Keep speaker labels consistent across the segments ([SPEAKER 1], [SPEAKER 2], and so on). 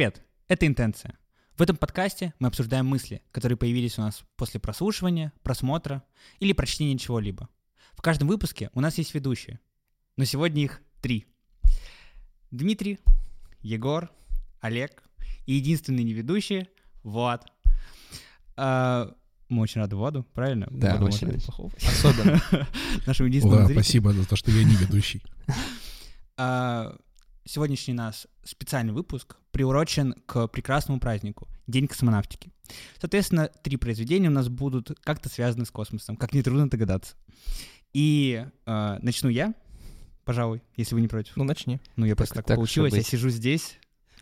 [SPEAKER 1] Привет, это «Интенция». В этом подкасте мы обсуждаем мысли, которые появились у нас после прослушивания, просмотра или прочтения чего-либо. В каждом выпуске у нас есть ведущие, но сегодня их три. Дмитрий, Егор, Олег и единственный неведущий — Влад. А, мы очень рады Владу, правильно?
[SPEAKER 2] Да,
[SPEAKER 1] Владу
[SPEAKER 2] очень
[SPEAKER 1] плохого.
[SPEAKER 2] Особенно.
[SPEAKER 1] Нашему единственному
[SPEAKER 3] Ура,
[SPEAKER 1] зрителю.
[SPEAKER 3] спасибо за то, что я не ведущий.
[SPEAKER 1] Сегодняшний наш специальный выпуск приурочен к прекрасному празднику — День космонавтики. Соответственно, три произведения у нас будут как-то связаны с космосом, как нетрудно догадаться. И а, начну я, пожалуй, если вы не против.
[SPEAKER 2] Ну, начни.
[SPEAKER 1] Ну, я просто
[SPEAKER 2] так-
[SPEAKER 1] так,
[SPEAKER 2] так
[SPEAKER 1] получилось, я сижу здесь.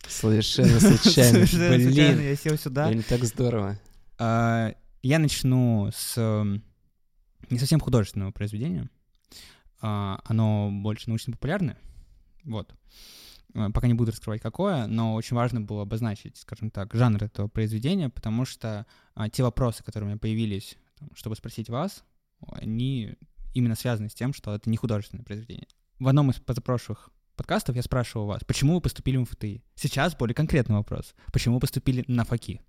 [SPEAKER 2] Совершенно случайно.
[SPEAKER 1] Совершенно случайно
[SPEAKER 2] Блин,
[SPEAKER 1] я сел сюда.
[SPEAKER 2] блин, так здорово.
[SPEAKER 1] А, Я начну с м, не совсем художественного произведения. А, Оно больше научно-популярное. Вот. А, Пока не буду раскрывать какое, но очень важно было обозначить, скажем так, жанр этого произведения, потому что а, те вопросы, которые у меня появились, там, чтобы спросить вас, они именно связаны с тем, что это не художественное произведение. В одном из позапрошлых подкастов я спрашивал вас, почему вы поступили в МФТИ. Сейчас более конкретный вопрос. Почему вы поступили на ФАКИ?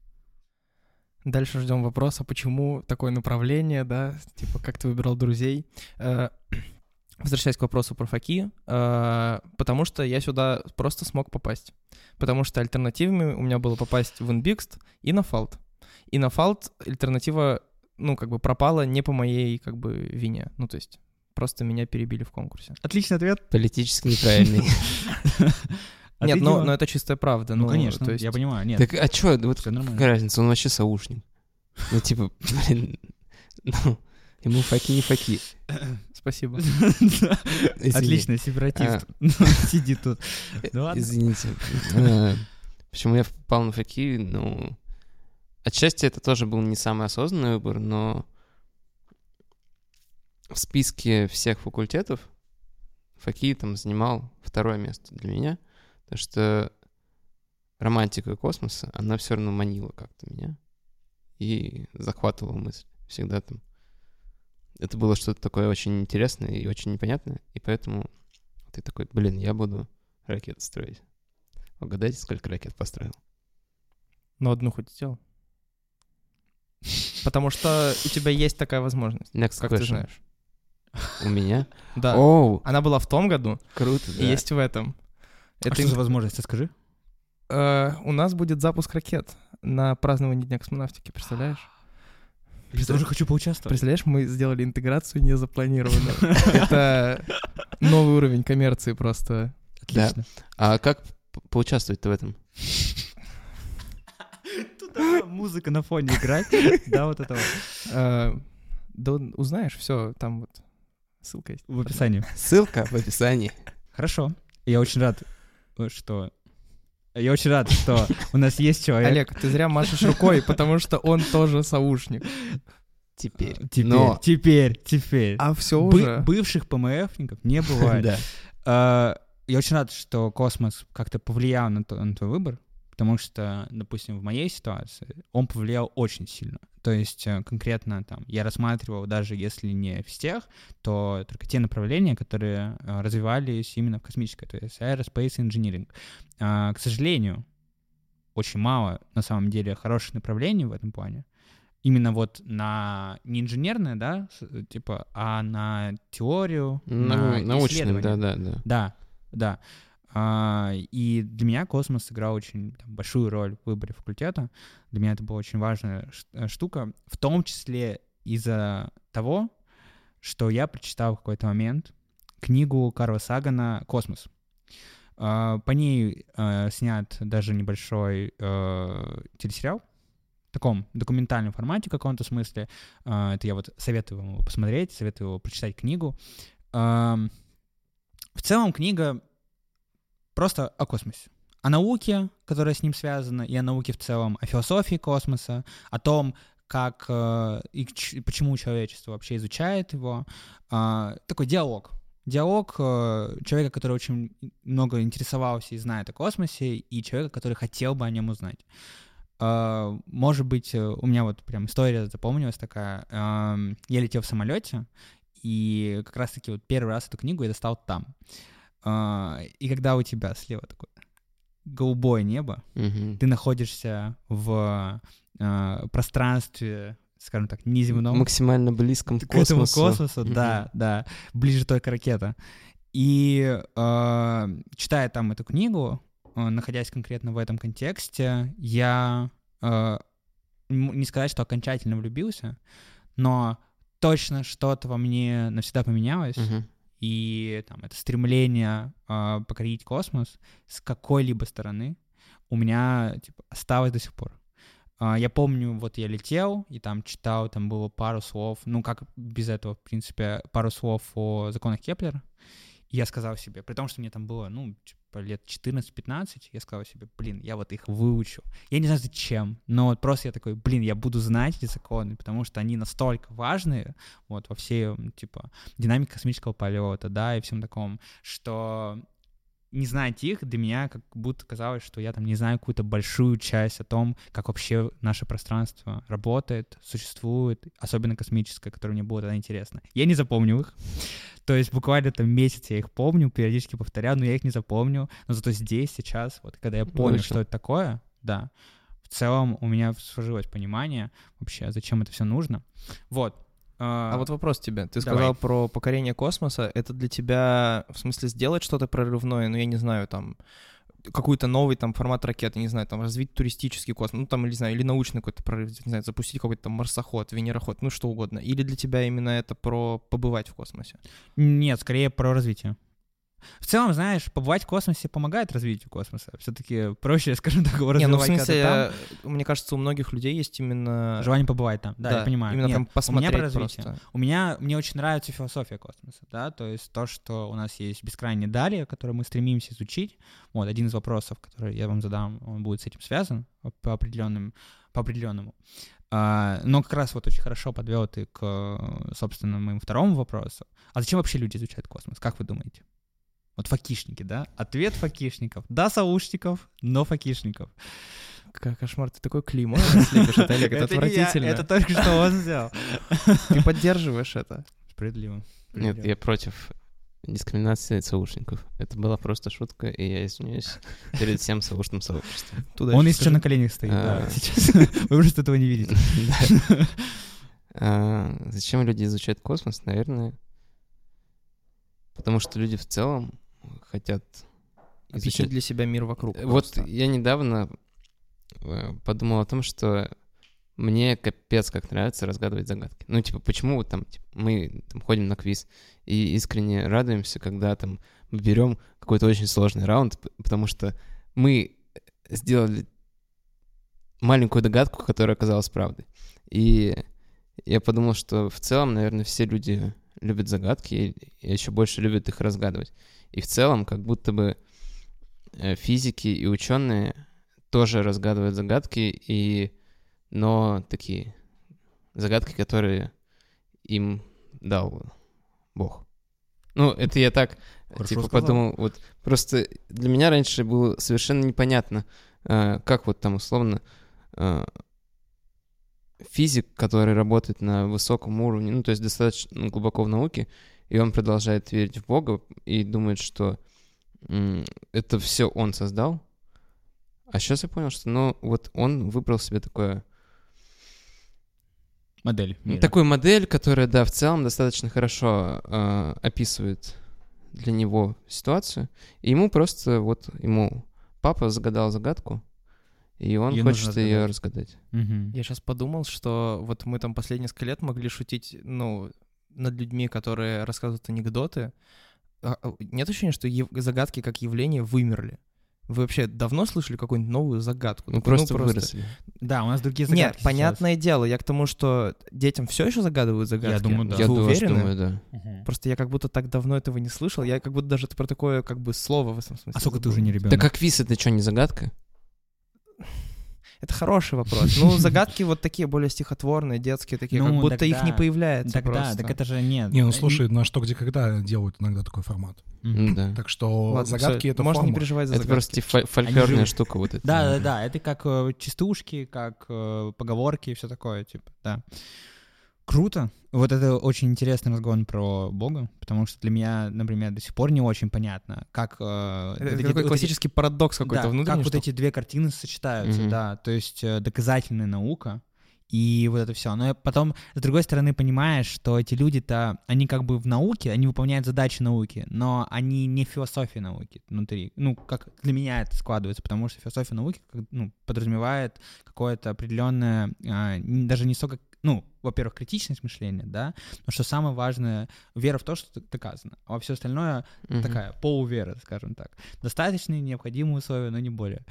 [SPEAKER 4] Дальше ждем вопроса, почему такое направление, да, типа, как ты выбирал друзей. Возвращаясь к вопросу про ФАКИ, э, потому что я сюда просто смог попасть. Потому что альтернативами у меня было попасть в ИНБИКСТ и на ФАЛТ. И на ФАЛТ альтернатива, ну, как бы пропала не по моей, как бы, вине. Ну, то есть просто меня перебили в конкурсе.
[SPEAKER 1] Отличный ответ.
[SPEAKER 2] Политически неправильный.
[SPEAKER 4] Нет, но, это чистая правда.
[SPEAKER 1] Ну, конечно, я понимаю. Нет,
[SPEAKER 2] Так а чё, вот какая разница, он вообще соушник. Ну, типа, блин, ну, ему факи не факи.
[SPEAKER 4] Спасибо.
[SPEAKER 1] Отлично, сепаратист. Сидит тут. Да ладно.
[SPEAKER 2] Извините. Э, Почему я попал на факи? Ну, отчасти это тоже был не самый осознанный выбор, но в списке всех факультетов факи там занимал второе место для меня, потому что романтика космоса, она все равно манила как-то меня и захватывала мысль всегда там. Это было что-то такое очень интересное и очень непонятное, и поэтому ты такой, блин, я буду ракеты строить. Угадайте, сколько ракет построил?
[SPEAKER 4] Но одну хоть сделал. Потому что у тебя есть такая возможность,
[SPEAKER 2] Next
[SPEAKER 4] как
[SPEAKER 2] question.
[SPEAKER 4] ты знаешь.
[SPEAKER 2] У меня?
[SPEAKER 4] Да.
[SPEAKER 2] Оу,
[SPEAKER 4] Она была в том году,
[SPEAKER 2] круто,
[SPEAKER 4] и
[SPEAKER 2] да.
[SPEAKER 4] есть в этом.
[SPEAKER 1] А
[SPEAKER 4] Это
[SPEAKER 1] что за возможность, скажи?
[SPEAKER 4] э, у нас будет запуск ракет на празднование Дня космонавтики, представляешь?
[SPEAKER 1] Я тоже хочу поучаствовать.
[SPEAKER 4] Представляешь, мы сделали интеграцию незапланированную. Это новый уровень коммерции просто.
[SPEAKER 1] Отлично.
[SPEAKER 2] А как поучаствовать-то в этом?
[SPEAKER 1] Тут должна музыка на фоне играть. Да, вот это вот.
[SPEAKER 4] Э, Да узнаешь, все, там вот ссылка есть.
[SPEAKER 1] В описании.
[SPEAKER 2] Ссылка в описании.
[SPEAKER 1] Хорошо. Я очень рад, э, что... Я очень рад, что у нас есть человек.
[SPEAKER 4] Олег, ты зря машешь рукой, потому что он тоже саушник.
[SPEAKER 2] Теперь.
[SPEAKER 1] Теперь,
[SPEAKER 2] Но-
[SPEAKER 1] теперь, теперь.
[SPEAKER 4] А все уже.
[SPEAKER 1] Бывших ПМФников не бывает. А, Я очень рад, что космос как-то повлиял на, на твой выбор, потому что, допустим, в моей ситуации он повлиял очень сильно. То есть э, конкретно там я рассматривал, даже если не физтех, то только те направления, которые э, развивались именно в космической, то есть aerospace engineering. А, К сожалению, очень мало на самом деле хороших направлений в этом плане. Именно вот на не инженерное, да, типа, а на теорию, на
[SPEAKER 2] Ну, научным,
[SPEAKER 1] исследование.
[SPEAKER 2] да-да-да.
[SPEAKER 1] Да, да. А, и для меня космос сыграл очень там, большую роль в выборе факультета. Для меня это была очень важная э, штука, в том числе из-за того, что я прочитал в какой-то момент книгу Карла Сагана «Космос». А, По ней э, снят даже небольшой э, телесериал в таком документальном формате в каком-то смысле. А, Это я вот советую вам его посмотреть, советую его прочитать книгу. В целом книга просто о космосе. О науке, которая с ним связана, и о науке в целом, о философии космоса, о том, как э, и почему человечество вообще изучает его. А, Такой диалог. Диалог э, человека, который очень много интересовался и знает о космосе, и человека, который хотел бы о нем узнать. А, Может быть, э, у меня вот прям история запомнилась такая. Я летел в самолете, и как раз-таки вот первый раз эту книгу я достал там. И когда у тебя слева такой голубое небо,
[SPEAKER 2] Мгм.
[SPEAKER 1] ты находишься в э, пространстве, скажем так, неземном.
[SPEAKER 2] Максимально близком к
[SPEAKER 1] к этому
[SPEAKER 2] космосу.
[SPEAKER 1] космосу,
[SPEAKER 2] Мгм.
[SPEAKER 1] да, да, ближе только ракета. И э, читая там эту книгу, э, находясь конкретно в этом контексте, я э, не сказать, что окончательно влюбился, но точно что-то во мне навсегда поменялось,
[SPEAKER 2] Мгм.
[SPEAKER 1] И там это стремление э, покорить космос с какой-либо стороны у меня типа, осталось до сих пор. А, Я помню, вот я летел, и там читал, там было пару слов, ну как без этого, в принципе, пару слов о законах Кеплера. Я сказал себе, при том, что мне там было, ну, типа лет 14-15, я сказал себе, блин, я вот их выучу. Я не знаю зачем, но вот просто я такой, блин, я буду знать эти законы, потому что они настолько важные, вот, во всей, типа, динамике космического полета, да, и всем таком, что не знать их для меня как будто казалось, что я там не знаю какую-то большую часть о том, как вообще наше пространство работает, существует, особенно космическое, которое мне было тогда интересно. Я не запомнил их. То есть буквально там месяц я их помню, периодически повторяю, но я их не запомню. Но зато здесь, сейчас, вот когда я понял,
[SPEAKER 2] Вышел.
[SPEAKER 1] что это такое, да, в целом у меня сложилось понимание вообще, зачем это все нужно. Вот.
[SPEAKER 4] А вот вопрос тебе. Ты
[SPEAKER 1] Давай.
[SPEAKER 4] сказал про покорение космоса. Это для тебя, в смысле, сделать что-то прорывное, ну, я не знаю, там, какой-то новый там формат ракеты, не знаю, там, развить туристический космос, ну, там, или, не знаю, или научный какой-то прорыв, не знаю, запустить какой-то там марсоход, венероход, ну, что угодно. Или для тебя именно это про побывать в космосе?
[SPEAKER 1] Нет, скорее про развитие. В целом, знаешь, побывать в космосе помогает развитию космоса. Все-таки проще, скажем так, его
[SPEAKER 4] Не, ну, в смысле,
[SPEAKER 1] там.
[SPEAKER 4] мне кажется, у многих людей есть именно...
[SPEAKER 1] Желание побывать там, да, я понимаю.
[SPEAKER 4] Именно
[SPEAKER 1] Нет,
[SPEAKER 4] там
[SPEAKER 1] у меня
[SPEAKER 4] посмотреть
[SPEAKER 1] про развитие.
[SPEAKER 4] просто.
[SPEAKER 1] У меня, мне очень нравится философия космоса, да, то есть то, что у нас есть бескрайние дали, которые мы стремимся изучить. Вот, один из вопросов, который я вам задам, он будет с этим связан по определенным, по определенному. А, но как раз вот очень хорошо подвел ты к, собственно, моему второму вопросу. А зачем вообще люди изучают космос? Как вы думаете? Вот факишники, да? Ответ факишников. Да, соушников, но факишников.
[SPEAKER 4] Какой кошмар, ты такой клеймо наследуешь от Олега, это отвратительно.
[SPEAKER 1] это только что он сделал.
[SPEAKER 4] Ты поддерживаешь это.
[SPEAKER 1] Справедливо.
[SPEAKER 2] Нет, я против дискриминации соушников. Это была просто шутка, и я извиняюсь перед всем соушным сообществом.
[SPEAKER 4] Туда
[SPEAKER 1] Он
[SPEAKER 4] еще
[SPEAKER 1] на коленях стоит, да,
[SPEAKER 2] А.
[SPEAKER 1] сейчас. Вы просто этого не видите.
[SPEAKER 2] Да. А, Зачем люди изучают космос? Наверное, потому что люди в целом хотят
[SPEAKER 4] Объяснить
[SPEAKER 2] изучать
[SPEAKER 4] для себя мир вокруг.
[SPEAKER 2] Э, Вот
[SPEAKER 4] просто.
[SPEAKER 2] я недавно э, подумал о том, что мне капец как нравится разгадывать загадки. Ну, типа, почему вот там типа, мы там, ходим на квиз и искренне радуемся, когда там мы берем какой-то очень сложный раунд, потому что мы сделали маленькую догадку, которая оказалась правдой. И я подумал, что в целом, наверное, все люди любят загадки и, еще больше любят их разгадывать. И в целом, как будто бы э, физики и ученые тоже разгадывают загадки, и... но такие загадки, которые им дал Бог. Ну, это я так,
[SPEAKER 1] Хорошо
[SPEAKER 2] типа,
[SPEAKER 1] сказал.
[SPEAKER 2] подумал, вот просто для меня раньше было совершенно непонятно, э, как вот там условно э, физик, который работает на высоком уровне, ну, то есть достаточно глубоко в науке, и он продолжает верить в Бога и думает, что это все он создал. А сейчас я понял, что, ну, вот он выбрал себе такое,
[SPEAKER 1] Модель. мира.
[SPEAKER 2] такую модель, которая, да, в целом достаточно хорошо э, описывает для него ситуацию. И ему просто, вот, ему папа загадал загадку, и он
[SPEAKER 1] Её
[SPEAKER 2] хочет ее
[SPEAKER 1] разгадать. Мгм.
[SPEAKER 4] Я сейчас подумал, что вот мы там последние несколько лет могли шутить, ну, над людьми, которые рассказывают анекдоты. А, а, Нет ощущения, что ев- загадки как явление вымерли? Вы вообще давно слышали какую-нибудь новую загадку?
[SPEAKER 2] Ну,
[SPEAKER 4] Такую,
[SPEAKER 2] просто выросли.
[SPEAKER 1] Да, у нас другие
[SPEAKER 4] Нет,
[SPEAKER 1] загадки сейчас.
[SPEAKER 4] понятное дело, я к тому, что детям все еще загадывают загадки.
[SPEAKER 1] думаю, да.
[SPEAKER 4] Вы
[SPEAKER 2] Я
[SPEAKER 4] уверены?
[SPEAKER 2] думаю, да.
[SPEAKER 4] Просто я как будто так давно этого не слышал. Я как будто даже про такое как бы слово в этом смысле.
[SPEAKER 1] А сколько ты уже не ребенок?
[SPEAKER 2] Да как квиз, это что, не загадка?
[SPEAKER 4] Это хороший вопрос. Ну, загадки вот такие более стихотворные, детские такие, как
[SPEAKER 1] Ну,
[SPEAKER 4] будто их не
[SPEAKER 1] тогда-
[SPEAKER 4] появляется
[SPEAKER 1] Так да,
[SPEAKER 4] просто.
[SPEAKER 1] так это же нет.
[SPEAKER 3] Не, ну слушай, на что, где, когда делают иногда такой формат.
[SPEAKER 2] Ну да.
[SPEAKER 3] Так что
[SPEAKER 4] Ладно,
[SPEAKER 3] загадки это
[SPEAKER 4] Можно не
[SPEAKER 3] форма.
[SPEAKER 4] переживать за
[SPEAKER 2] Это
[SPEAKER 4] загадки.
[SPEAKER 2] просто фоль- фольклорная штука вот эта.
[SPEAKER 1] Да, да, да, это как э, частушки, как э, поговорки и все такое, типа, да. Круто. Вот это очень интересный разгон про Бога, потому что для меня, например, до сих пор не очень понятно, как... э,
[SPEAKER 4] Это
[SPEAKER 1] вот эти-
[SPEAKER 4] такой
[SPEAKER 1] вот эти-
[SPEAKER 4] классический парадокс какой-то
[SPEAKER 1] да,
[SPEAKER 4] внутренний.
[SPEAKER 1] как вот
[SPEAKER 4] что-
[SPEAKER 1] эти две картины сочетаются,
[SPEAKER 2] Мгм.
[SPEAKER 1] да, то есть э, доказательная наука и вот это все. Но я потом, с другой стороны, понимаешь, что эти люди-то, они как бы в науке, они выполняют задачи науки, но они не философия науки внутри. Ну, как для меня это складывается, потому что философия науки ну, подразумевает какое-то определенное, а, н- даже не столько, ну, во-первых, критичность мышления, да, но что самое важное, вера в то, что доказано, а все остальное
[SPEAKER 2] Мгм.
[SPEAKER 1] такая полувера, скажем так. Достаточные, необходимые условия, но не более.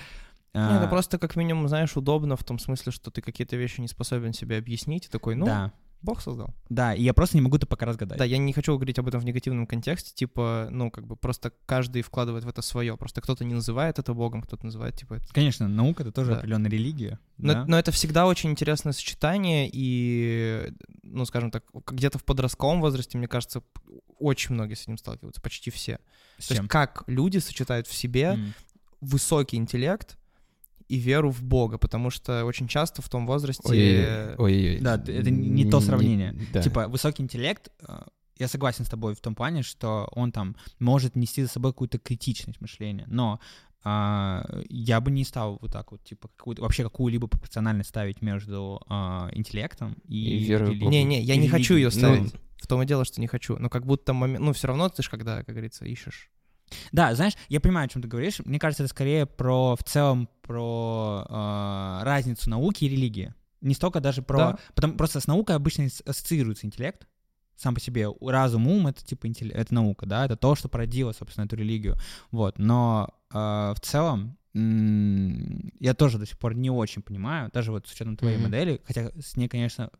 [SPEAKER 4] Не, это
[SPEAKER 1] А,
[SPEAKER 4] просто как минимум, знаешь, удобно в том смысле, что ты какие-то вещи не способен себе объяснить, и такой, ну,
[SPEAKER 1] да,
[SPEAKER 4] Бог создал.
[SPEAKER 1] да, и я просто не могу это пока разгадать.
[SPEAKER 4] Да, я не хочу говорить об этом в негативном контексте, типа, ну, как бы просто каждый вкладывает в это свое. Просто кто-то не называет это Богом, кто-то называет, типа, это...
[SPEAKER 1] Конечно, наука — это тоже
[SPEAKER 4] Да.
[SPEAKER 1] определенная религия.
[SPEAKER 4] Но,
[SPEAKER 1] да.
[SPEAKER 4] но это всегда очень интересное сочетание, и, ну, скажем так, где-то в подростковом возрасте, мне кажется, очень многие с этим сталкиваются, почти все.
[SPEAKER 1] С
[SPEAKER 4] То
[SPEAKER 1] чем?
[SPEAKER 4] есть как люди сочетают в себе
[SPEAKER 1] М.
[SPEAKER 4] высокий интеллект и веру в Бога, потому что очень часто в том возрасте...
[SPEAKER 2] Ой-ой-ой. Ой-ой-ой.
[SPEAKER 1] Да, это не- не то сравнение.
[SPEAKER 2] да.
[SPEAKER 1] Типа, высокий интеллект, э, я согласен с тобой в том плане, что он там может нести за собой какую-то критичность мышления, но а, я бы не стал вот так вот, типа, какую-то, вообще какую-либо пропорциональность ставить между а, интеллектом и,
[SPEAKER 2] И верой. Бога.
[SPEAKER 4] Не-не, я
[SPEAKER 1] И
[SPEAKER 4] не хочу ее.
[SPEAKER 2] Ну,
[SPEAKER 4] ставить. В том и дело, что не хочу. Но как будто момент... Ну, все равно ты ж когда, как говорится, ищешь.
[SPEAKER 1] Да, знаешь, я понимаю, о чем ты говоришь. Мне кажется, это скорее про в целом про э, разницу науки и религии. Не столько даже про.
[SPEAKER 4] Да.
[SPEAKER 1] Потому просто с наукой обычно ас- ассоциируется интеллект. Сам по себе разум, ум это типа интелле- это наука, да, это то, что породило, собственно, эту религию. Вот. Но э, в целом я тоже до сих пор не очень понимаю, даже вот с учетом твоей
[SPEAKER 2] Мгм.
[SPEAKER 1] модели, хотя с ней, конечно,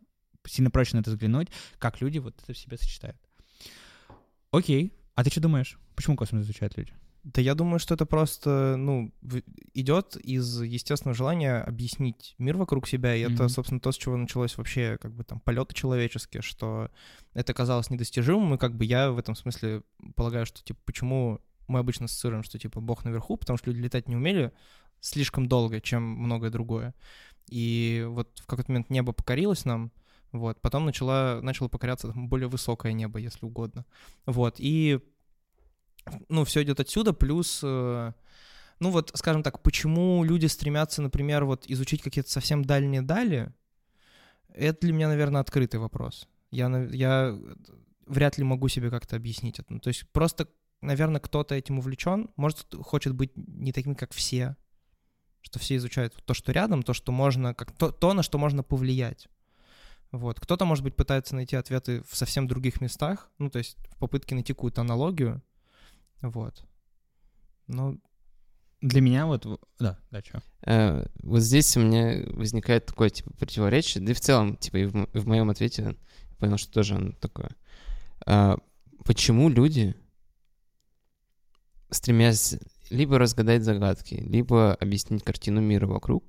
[SPEAKER 1] сильно проще на это взглянуть, как люди вот это в себе сочетают. Окей. А ты что думаешь? Почему космос изучают люди?
[SPEAKER 4] Да я думаю, что это просто, ну, идет из естественного желания объяснить мир вокруг себя, и это,
[SPEAKER 1] Мгм.
[SPEAKER 4] собственно, то, с чего началось вообще, как бы, там, полеты человеческие, что это казалось недостижимым, и как бы я в этом смысле полагаю, что, типа, почему мы обычно ассоциируем, что, типа, Бог наверху, потому что люди летать не умели слишком долго, чем многое другое. И вот в какой-то момент небо покорилось нам, вот, потом начала, начало покоряться более высокое небо, если угодно. Вот, и ну, все идет отсюда, плюс, э, ну вот, скажем так, почему люди стремятся, например, вот изучить какие-то совсем дальние дали, это для меня, наверное, открытый вопрос. Я, я вряд ли могу себе как-то объяснить это. Ну, то есть просто, наверное, кто-то этим увлечен, может, хочет быть не таким, как все, что все изучают то, что рядом, то, что можно, как то, то на что можно повлиять. Вот. Кто-то, может быть, пытается найти ответы в совсем других местах, ну, то есть в попытке найти какую-то аналогию, вот. Ну,
[SPEAKER 1] Для меня вот... Да, да, что?
[SPEAKER 2] Э, вот здесь у меня возникает такое, типа, противоречие, да и в целом, типа, и в, в моем ответе я понял, что тоже оно такое. А, почему люди, стремясь либо разгадать загадки, либо объяснить картину мира вокруг,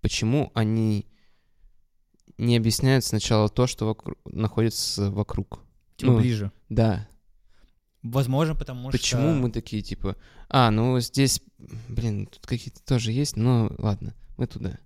[SPEAKER 2] почему они не объясняют сначала то, что вокруг, находится вокруг?
[SPEAKER 1] Типа
[SPEAKER 2] Ну,
[SPEAKER 1] ближе.
[SPEAKER 2] Да.
[SPEAKER 1] Возможно, потому
[SPEAKER 2] Почему
[SPEAKER 1] что...
[SPEAKER 2] мы такие, типа, а, ну здесь, блин, тут какие-то тоже есть, но ладно, мы туда.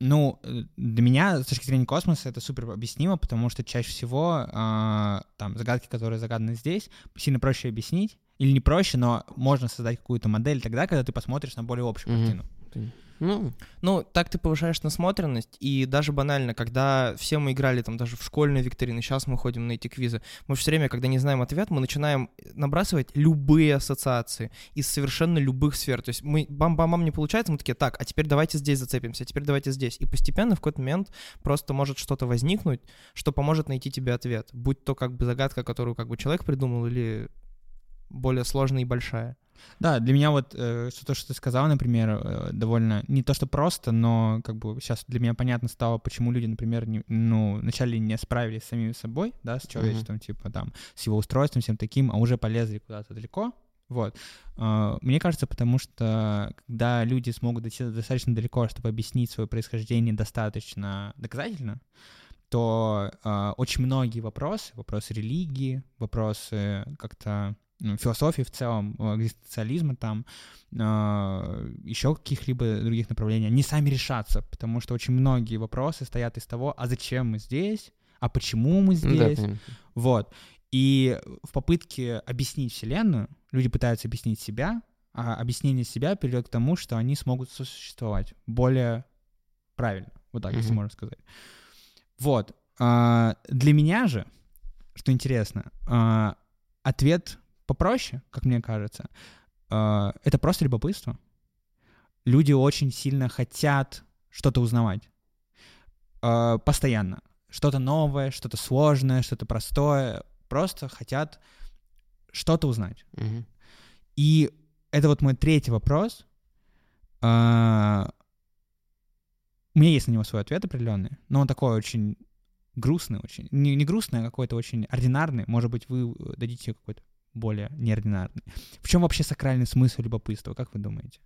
[SPEAKER 1] Ну, э, для меня, с точки зрения космоса, это супер объяснимо, потому что чаще всего а, там загадки, которые загаданы здесь, сильно проще объяснить. Или не проще, но можно создать какую-то модель тогда, когда ты посмотришь на более общую
[SPEAKER 2] Мгм.
[SPEAKER 1] картину.
[SPEAKER 2] Ну,
[SPEAKER 4] Ну, так ты повышаешь насмотренность, и даже банально, когда все мы играли там даже в школьные викторины, сейчас мы ходим на эти квизы, мы все время, когда не знаем ответ, мы начинаем набрасывать любые ассоциации из совершенно любых сфер. То есть мы бам-бам-бам не получается, мы такие, так, а теперь давайте здесь зацепимся, а теперь давайте здесь. И постепенно в какой-то момент просто может что-то возникнуть, что поможет найти тебе ответ. Будь то как бы загадка, которую как бы человек придумал, или более сложная и большая.
[SPEAKER 1] Да, для меня вот э, то, что ты сказал, например, э, довольно не то, что просто, но как бы сейчас для меня понятно стало, почему люди, например, не, ну, вначале не справились с самим собой, да, с человечеством, типа там, с его устройством, всем таким, а уже полезли куда-то далеко. Вот. Э, Мне кажется, потому что когда люди смогут дойти достаточно далеко, чтобы объяснить свое происхождение достаточно доказательно, то э, очень многие вопросы, вопросы религии, вопросы как-то философии в целом, экзистенциализма там, еще каких-либо других направлений, они сами решатся, потому что очень многие вопросы стоят из того, а зачем мы здесь, а почему мы
[SPEAKER 2] да,
[SPEAKER 1] здесь,
[SPEAKER 2] понятно.
[SPEAKER 1] вот. И в попытке объяснить Вселенную люди пытаются объяснить себя, а объяснение себя приведет к тому, что они смогут сосуществовать более правильно, вот так, если
[SPEAKER 2] Мгм.
[SPEAKER 1] можно сказать. Вот. А, Для меня же, что интересно, а, ответ попроще, как мне кажется. А, Это просто любопытство. Люди очень сильно хотят что-то узнавать. А, Постоянно. Что-то новое, что-то сложное, что-то простое. Просто хотят что-то узнать.
[SPEAKER 2] Мгм.
[SPEAKER 1] И это вот мой третий вопрос. А, У меня есть на него свой ответ определенный, но он такой очень грустный, очень. Не, не грустный, а какой-то очень ординарный. Может быть, вы дадите какой-то более неординарный. В чем вообще сакральный смысл любопытства, как вы думаете?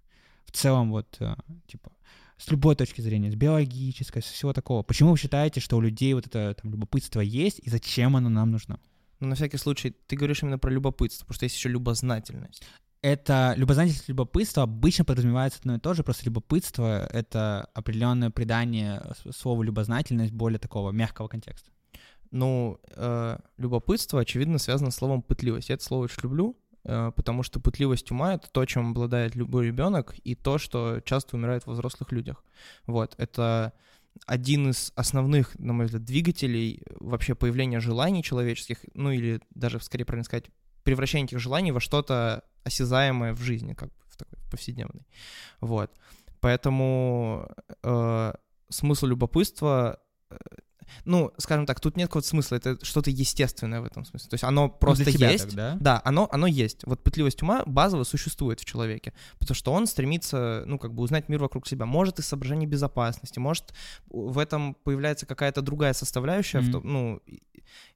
[SPEAKER 1] В целом, вот, а, типа, с любой точки зрения, с биологической, с всего такого. Почему вы считаете, что у людей вот это там, любопытство есть, и зачем оно нам нужно?
[SPEAKER 4] Ну, на всякий случай, ты говоришь именно про любопытство, потому что есть еще любознательность.
[SPEAKER 1] это любознательность любопытство обычно подразумевается одно и то же, просто любопытство — это определенное придание слову любознательность более такого мягкого контекста.
[SPEAKER 4] Ну, э, любопытство, очевидно, связано с словом пытливость. Я это слово очень люблю, э, потому что пытливость ума — это то, чем обладает любой ребенок, и то, что часто умирает во взрослых людях. Вот, это один из основных, на мой взгляд, двигателей вообще появления желаний человеческих, ну или даже, скорее правильно сказать, превращение этих желаний во что-то осязаемое в жизни, как в такой повседневной. Вот. Поэтому э, смысл любопытства э, ну, скажем так, тут нет какого-то смысла, это что-то естественное в этом смысле. То есть оно просто
[SPEAKER 1] Ну, для тебя
[SPEAKER 4] есть.
[SPEAKER 1] так, да?
[SPEAKER 4] Да, оно, оно есть. Вот пытливость ума базово существует в человеке, потому что он стремится, ну, как бы узнать мир вокруг себя. Может, из соображений безопасности, может, в этом появляется какая-то другая составляющая, в
[SPEAKER 1] Мгм.
[SPEAKER 4] том- ну,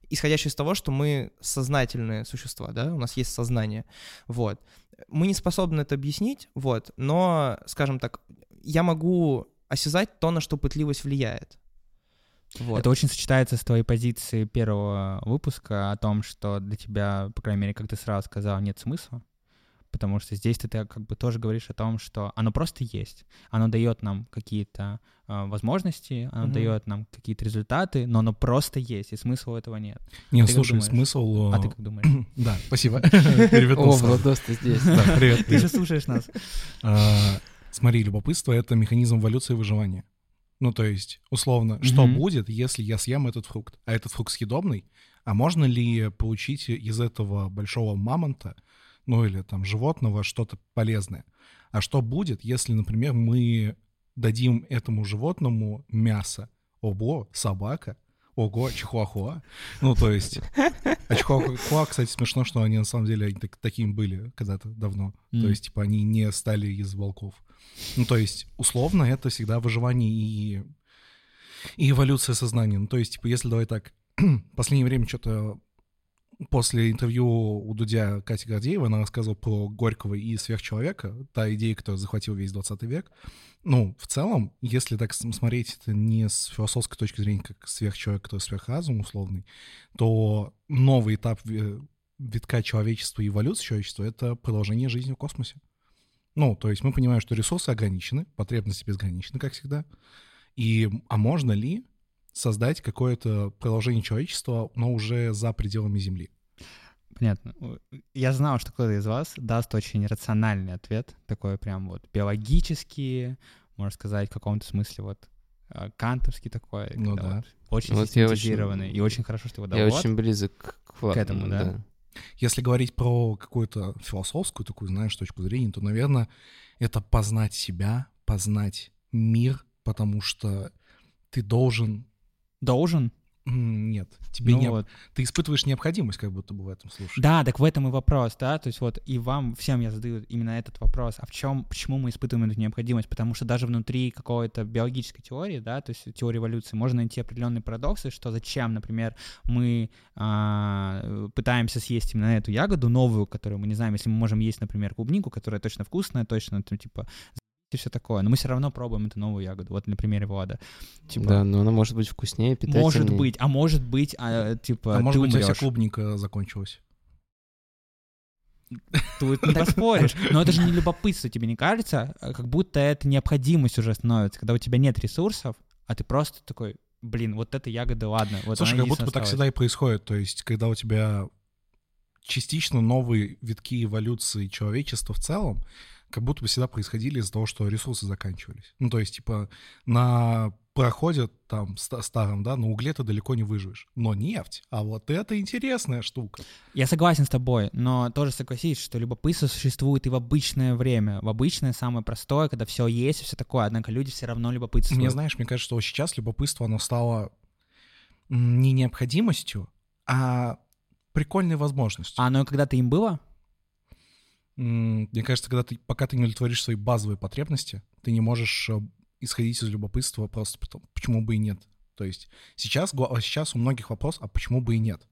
[SPEAKER 4] исходящая из того, что мы сознательные существа, да, у нас есть сознание, вот. Мы не способны это объяснить, вот, но, скажем так, я могу осязать то, на что пытливость влияет. Вот.
[SPEAKER 1] Это очень сочетается с твоей позицией первого выпуска о том, что для тебя, по крайней мере, как ты сразу сказал, нет смысла. Потому что здесь ты так как бы тоже говоришь о том, что оно просто есть. Оно дает нам какие-то э, возможности, оно
[SPEAKER 4] Мгм.
[SPEAKER 1] дает нам какие-то результаты, но оно просто есть, и смысла у этого нет.
[SPEAKER 3] Не,
[SPEAKER 1] Ты как
[SPEAKER 3] слушай, смысл...
[SPEAKER 1] А
[SPEAKER 3] э,
[SPEAKER 1] ты как думаешь?
[SPEAKER 3] Да, спасибо.
[SPEAKER 2] О,
[SPEAKER 3] Перевернулся.
[SPEAKER 2] Владос, ты здесь.
[SPEAKER 3] Да, привет.
[SPEAKER 1] Ты
[SPEAKER 3] привет.
[SPEAKER 1] же слушаешь нас.
[SPEAKER 3] А, Смотри, любопытство — это механизм эволюции и выживания. Ну, то есть, условно, что
[SPEAKER 1] Мгм.
[SPEAKER 3] будет, если я съем этот фрукт? А этот фрукт съедобный? А можно ли получить из этого большого мамонта, ну или там животного, что-то полезное? А что будет, если, например, мы дадим этому животному мясо? Ого, собака? Ого, чихуахуа? Ну, то есть... А чихуахуа, кстати, смешно, что они на самом деле они так- такими были когда-то давно. То
[SPEAKER 1] М.
[SPEAKER 3] есть, типа, они не стали из волков. Ну, то есть, условно, это всегда выживание и, и эволюция сознания. Ну, то есть, типа, если давай так, в последнее время что-то после интервью у Дудя Кати Гордеева она рассказывала про Горького и сверхчеловека, та идея, которая захватила весь 20 век. Ну, в целом, если так смотреть это не с философской точки зрения, как сверхчеловек, который сверхразум условный, то новый этап ви- витка человечества и эволюции человечества — это продолжение жизни в космосе. Ну, то есть мы понимаем, что ресурсы ограничены, потребности безграничны, как всегда. И, а можно ли создать какое-то продолжение человечества, но уже за пределами Земли?
[SPEAKER 1] Понятно. Я знал, что кто-то из вас даст очень рациональный ответ, такой прям вот биологический, можно сказать, в каком-то смысле вот э, кантовский такой,
[SPEAKER 3] Ну да.
[SPEAKER 1] вот очень
[SPEAKER 2] Вот я очень-
[SPEAKER 1] систематизированный, и очень хорошо, что его дал
[SPEAKER 2] Я
[SPEAKER 1] Влад.
[SPEAKER 2] очень близок к Владу,
[SPEAKER 1] этому, да?
[SPEAKER 3] Если говорить про какую-то философскую такую, знаешь, точку зрения, то, наверное, это познать себя, познать мир, потому что ты должен...
[SPEAKER 1] Должен?
[SPEAKER 3] Нет, тебе
[SPEAKER 1] Ну
[SPEAKER 3] не...
[SPEAKER 1] вот.
[SPEAKER 3] Ты испытываешь необходимость как будто бы в этом слушать.
[SPEAKER 1] Да, так в этом и вопрос, да, то есть вот и вам всем я задаю именно этот вопрос, а в чем, почему мы испытываем эту необходимость, потому что даже внутри какой-то биологической теории, да, то есть теории эволюции, можно найти определенные парадоксы, что зачем, например, мы а, пытаемся съесть именно эту ягоду новую, которую мы не знаем, если мы можем есть, например, клубнику, которая точно вкусная, точно, ну, типа, и все такое, но мы все равно пробуем эту новую ягоду, вот на примере Влада. Типа,
[SPEAKER 2] Да, но она может быть вкуснее, питательнее.
[SPEAKER 1] может быть, а может быть, а, типа,
[SPEAKER 3] А может
[SPEAKER 1] ты
[SPEAKER 3] быть, вся
[SPEAKER 1] умрёшь.
[SPEAKER 3] клубника закончилась.
[SPEAKER 1] Тут не поспоришь. Но это же не любопытство, тебе не кажется? А Как будто это необходимость уже становится, когда у тебя нет ресурсов, а ты просто такой, блин, вот эта ягода, ладно. Вот
[SPEAKER 3] Слушай, как будто бы так всегда и происходит. То есть, когда у тебя частично новые витки эволюции человечества в целом, как будто бы всегда происходили из-за того, что ресурсы заканчивались. Ну, то есть, типа, на проходе там ста- старом, да, на угле ты далеко не выживешь. Но нефть, а вот это интересная штука.
[SPEAKER 1] Я согласен с тобой, но тоже согласись, что любопытство существует и в обычное время. В обычное самое простое, когда все есть и все такое, однако люди все равно любопытствуют.
[SPEAKER 3] Мне, знаешь, мне кажется, что сейчас любопытство, оно стало не необходимостью, а прикольной возможностью.
[SPEAKER 1] А оно когда-то им было?
[SPEAKER 3] Мне кажется, когда ты, пока ты не удовлетворишь свои базовые потребности, ты не можешь э, исходить из любопытства просто потому, почему бы и нет. То есть сейчас, а сейчас у многих вопрос, а почему бы и нет?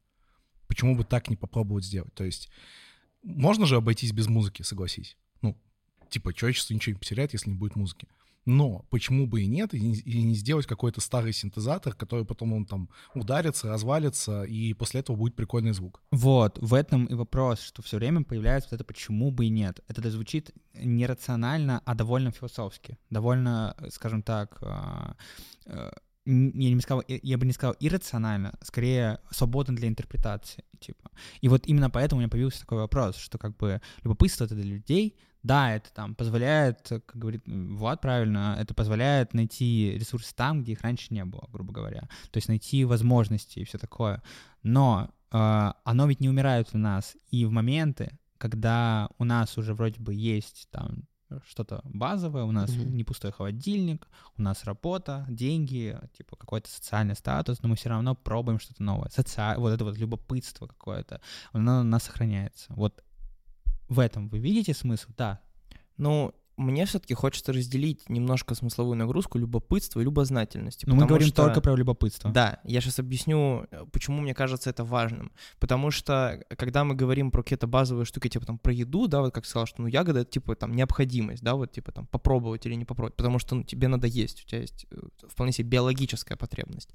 [SPEAKER 3] Почему бы так не попробовать сделать? То есть можно же обойтись без музыки, согласись. Ну, типа, человечество ничего не потеряет, если не будет музыки. Но почему бы и нет, и и не сделать какой-то старый синтезатор, который потом он там ударится, развалится, и после этого будет прикольный звук.
[SPEAKER 1] Вот, в этом и вопрос, что все время появляется вот это «почему бы и нет». Это звучит не рационально, а довольно философски, довольно, э, скажем так, а, э, я, не сказал, я бы не сказал иррационально, скорее свободно для интерпретации, типа. И вот именно поэтому у меня появился такой вопрос, что как бы любопытство — это для людей, да, это там позволяет, э, как говорит Влад правильно, это позволяет найти ресурсы там, где их раньше не было, грубо говоря. То есть найти возможности и все такое. Но э, оно ведь не умирает у нас. И в моменты, когда у нас уже вроде бы есть там что-то базовое, у нас
[SPEAKER 2] Мгм.
[SPEAKER 1] не пустой холодильник, у нас работа, деньги, типа какой-то социальный статус, но мы все равно пробуем что-то новое. Соци... Вот это вот любопытство какое-то, оно у нас сохраняется. Вот в этом вы видите смысл? Да.
[SPEAKER 4] Ну, мне все-таки хочется разделить немножко смысловую нагрузку любопытства и любознательности.
[SPEAKER 1] Но мы
[SPEAKER 4] потому
[SPEAKER 1] говорим
[SPEAKER 4] что-
[SPEAKER 1] только про любопытство.
[SPEAKER 4] Да, я сейчас объясню, э, почему мне кажется это важным. Потому что, когда мы говорим про какие-то базовые штуки, типа там про еду, да, вот как сказал, что ну ягода это типа там необходимость, да, вот типа там попробовать или не попробовать, потому что ну, тебе надо есть, у тебя есть э, вполне себе биологическая потребность.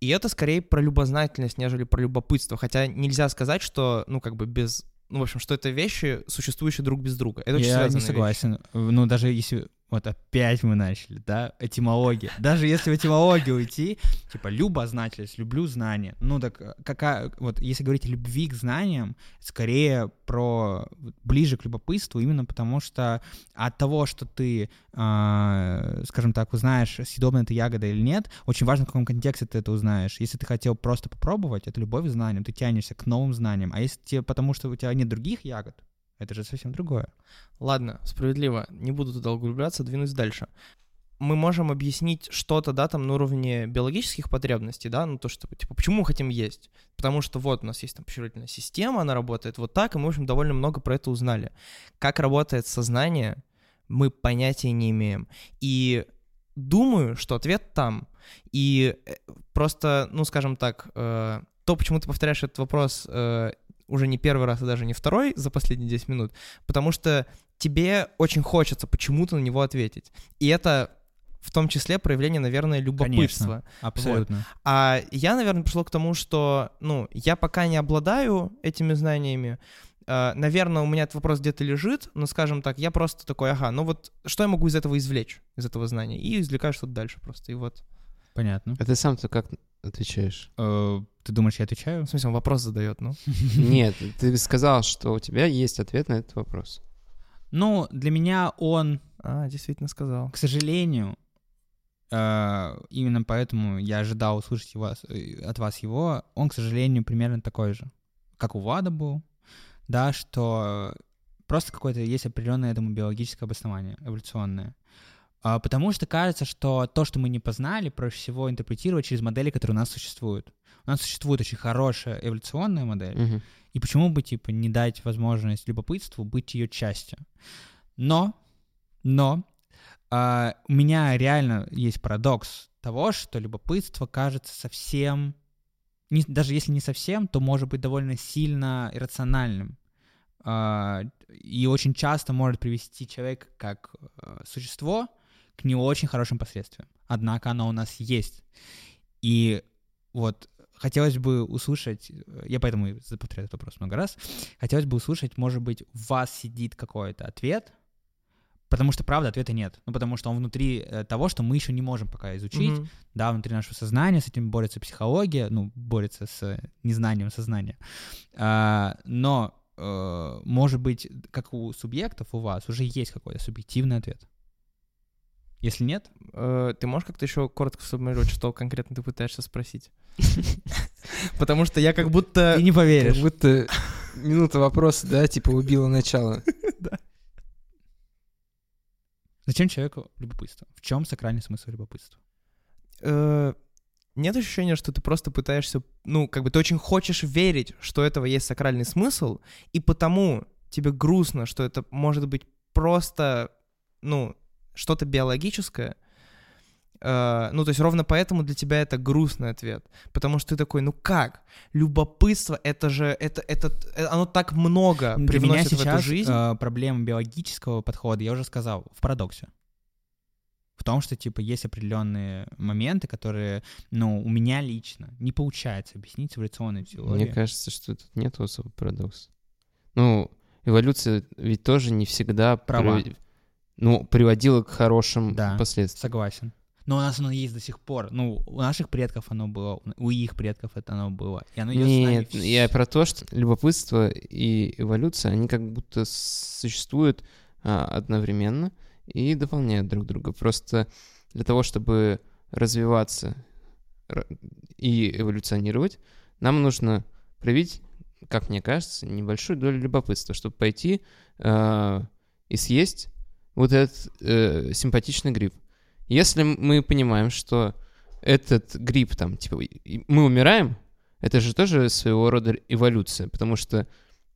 [SPEAKER 4] И это скорее про любознательность, нежели про любопытство. Хотя нельзя сказать, что, ну, как бы без ну, в общем, что это вещи, существующие друг без друга. Это очень
[SPEAKER 1] Я не согласен. Ну, даже если... Вот опять мы начали, да, этимология. Даже если в этимологию уйти, типа, любознательность, люблю знания. Ну, так э, какая... Вот если говорить о любви к знаниям, скорее про... ближе к любопытству, именно потому что от того, что ты, а, скажем так, узнаешь, съедобна эта ягода или нет, очень важно, в каком контексте ты это узнаешь. Если ты хотел просто попробовать, это любовь к знаниям, ты тянешься к новым знаниям. А если тебе, потому что у тебя нет других ягод, это же совсем другое.
[SPEAKER 4] Ладно, справедливо, не буду туда углубляться, двинусь дальше. Мы можем объяснить что-то, да, там на уровне биологических потребностей, да, ну то, что, типа, почему мы хотим есть? Потому что вот у нас есть там пищеварительная система, она работает вот так, и мы, в общем, довольно много про это узнали. Как работает сознание, мы понятия не имеем. И думаю, что ответ там. И э, просто, ну, скажем так, э, то, почему ты повторяешь этот вопрос э, уже не первый раз, и даже не второй за последние 10 минут, потому что тебе очень хочется почему-то на него ответить. И это в том числе проявление, наверное, любопытства.
[SPEAKER 1] Абсолютно.
[SPEAKER 4] А я, наверное, пришел к тому, что, ну, я пока не обладаю этими знаниями. Э, Наверное, у меня этот вопрос где-то лежит, но, скажем так, я просто такой, ага, ну вот что я могу из этого извлечь, из этого знания? И извлекаю что-то дальше просто, и вот.
[SPEAKER 1] Понятно.
[SPEAKER 2] А ты сам-то как отвечаешь?
[SPEAKER 1] Э, Ты думаешь, я отвечаю?
[SPEAKER 4] В смысле, он вопрос задает, ну.
[SPEAKER 2] Нет, ты сказал, что у тебя есть ответ на этот вопрос.
[SPEAKER 1] Ну, для меня он,
[SPEAKER 4] А, действительно сказал.
[SPEAKER 1] к сожалению, э, именно поэтому я ожидал услышать его, э, от вас его, он, к сожалению, примерно такой же, как у Влада был, да, что просто какое-то есть определенное этому биологическое обоснование, эволюционное. А, Потому что кажется, что то, что мы не познали, проще всего интерпретировать через модели, которые у нас существуют. У нас существует очень хорошая эволюционная модель,
[SPEAKER 2] Мгм.
[SPEAKER 1] И почему бы, типа, не дать возможность любопытству быть ее частью? Но, но, а, у меня реально есть парадокс того, что любопытство кажется совсем, не- даже если не совсем, то может быть довольно сильно иррациональным. А, и очень часто может привести человека как э, существо к не очень хорошим последствиям. Однако оно у нас есть. И вот хотелось бы услышать, э, я поэтому и повторяю этот вопрос много раз, хотелось бы услышать, может быть, у вас сидит какой-то ответ, Потому что, правда, ответа нет. Ну, потому что он внутри э, того, что мы еще не можем пока изучить.
[SPEAKER 4] Мгм.
[SPEAKER 1] Да, внутри нашего сознания, с этим борется психология, ну, борется с э, незнанием сознания. А, но, э, может быть, как у субъектов у вас уже есть какой-то субъективный ответ. Если нет,
[SPEAKER 4] Э, Ты можешь как-то еще коротко сформулировать, что конкретно ты пытаешься спросить? Потому что я как будто...
[SPEAKER 1] ты не
[SPEAKER 2] Как
[SPEAKER 1] поверишь.
[SPEAKER 2] будто минута вопроса, да, типа убила начало.
[SPEAKER 1] Зачем человеку любопытство? В чем сакральный смысл любопытства?
[SPEAKER 4] э, Нет ощущения, что ты просто пытаешься... Ну, как бы ты очень хочешь верить, что этого есть сакральный смысл, и потому тебе грустно, что это может быть просто, ну, что-то биологическое, Э, ну, то есть ровно поэтому для тебя это грустный ответ. Потому что ты такой, ну как? Любопытство, это же, это, это, э, оно так много
[SPEAKER 1] Для меня
[SPEAKER 4] привносит в эту
[SPEAKER 1] сейчас
[SPEAKER 4] жизнь.
[SPEAKER 1] э, проблема биологического подхода, я уже сказал, в парадоксе. В том, что, типа, есть определенные моменты, которые, ну, у меня лично не получается объяснить эволюционной теорией.
[SPEAKER 2] Мне кажется, что тут нет особо парадокса. Ну, эволюция ведь тоже не всегда
[SPEAKER 1] Права.
[SPEAKER 2] привод- ну, приводила к хорошим
[SPEAKER 1] Да.
[SPEAKER 2] последствиям.
[SPEAKER 1] Согласен. Но у нас оно есть до сих пор. Ну, у наших предков оно было, у их предков это оно было. И оно нами
[SPEAKER 2] Нет,
[SPEAKER 1] вс-
[SPEAKER 2] я про то, что любопытство и эволюция, они как будто существуют а, одновременно и дополняют друг друга. Просто для того, чтобы развиваться и эволюционировать, нам нужно проявить, как мне кажется, небольшую долю любопытства, чтобы пойти а, и съесть вот этот э, симпатичный гриб. Если мы понимаем, что этот гриб там, типа, мы умираем, это же тоже своего рода эволюция, потому что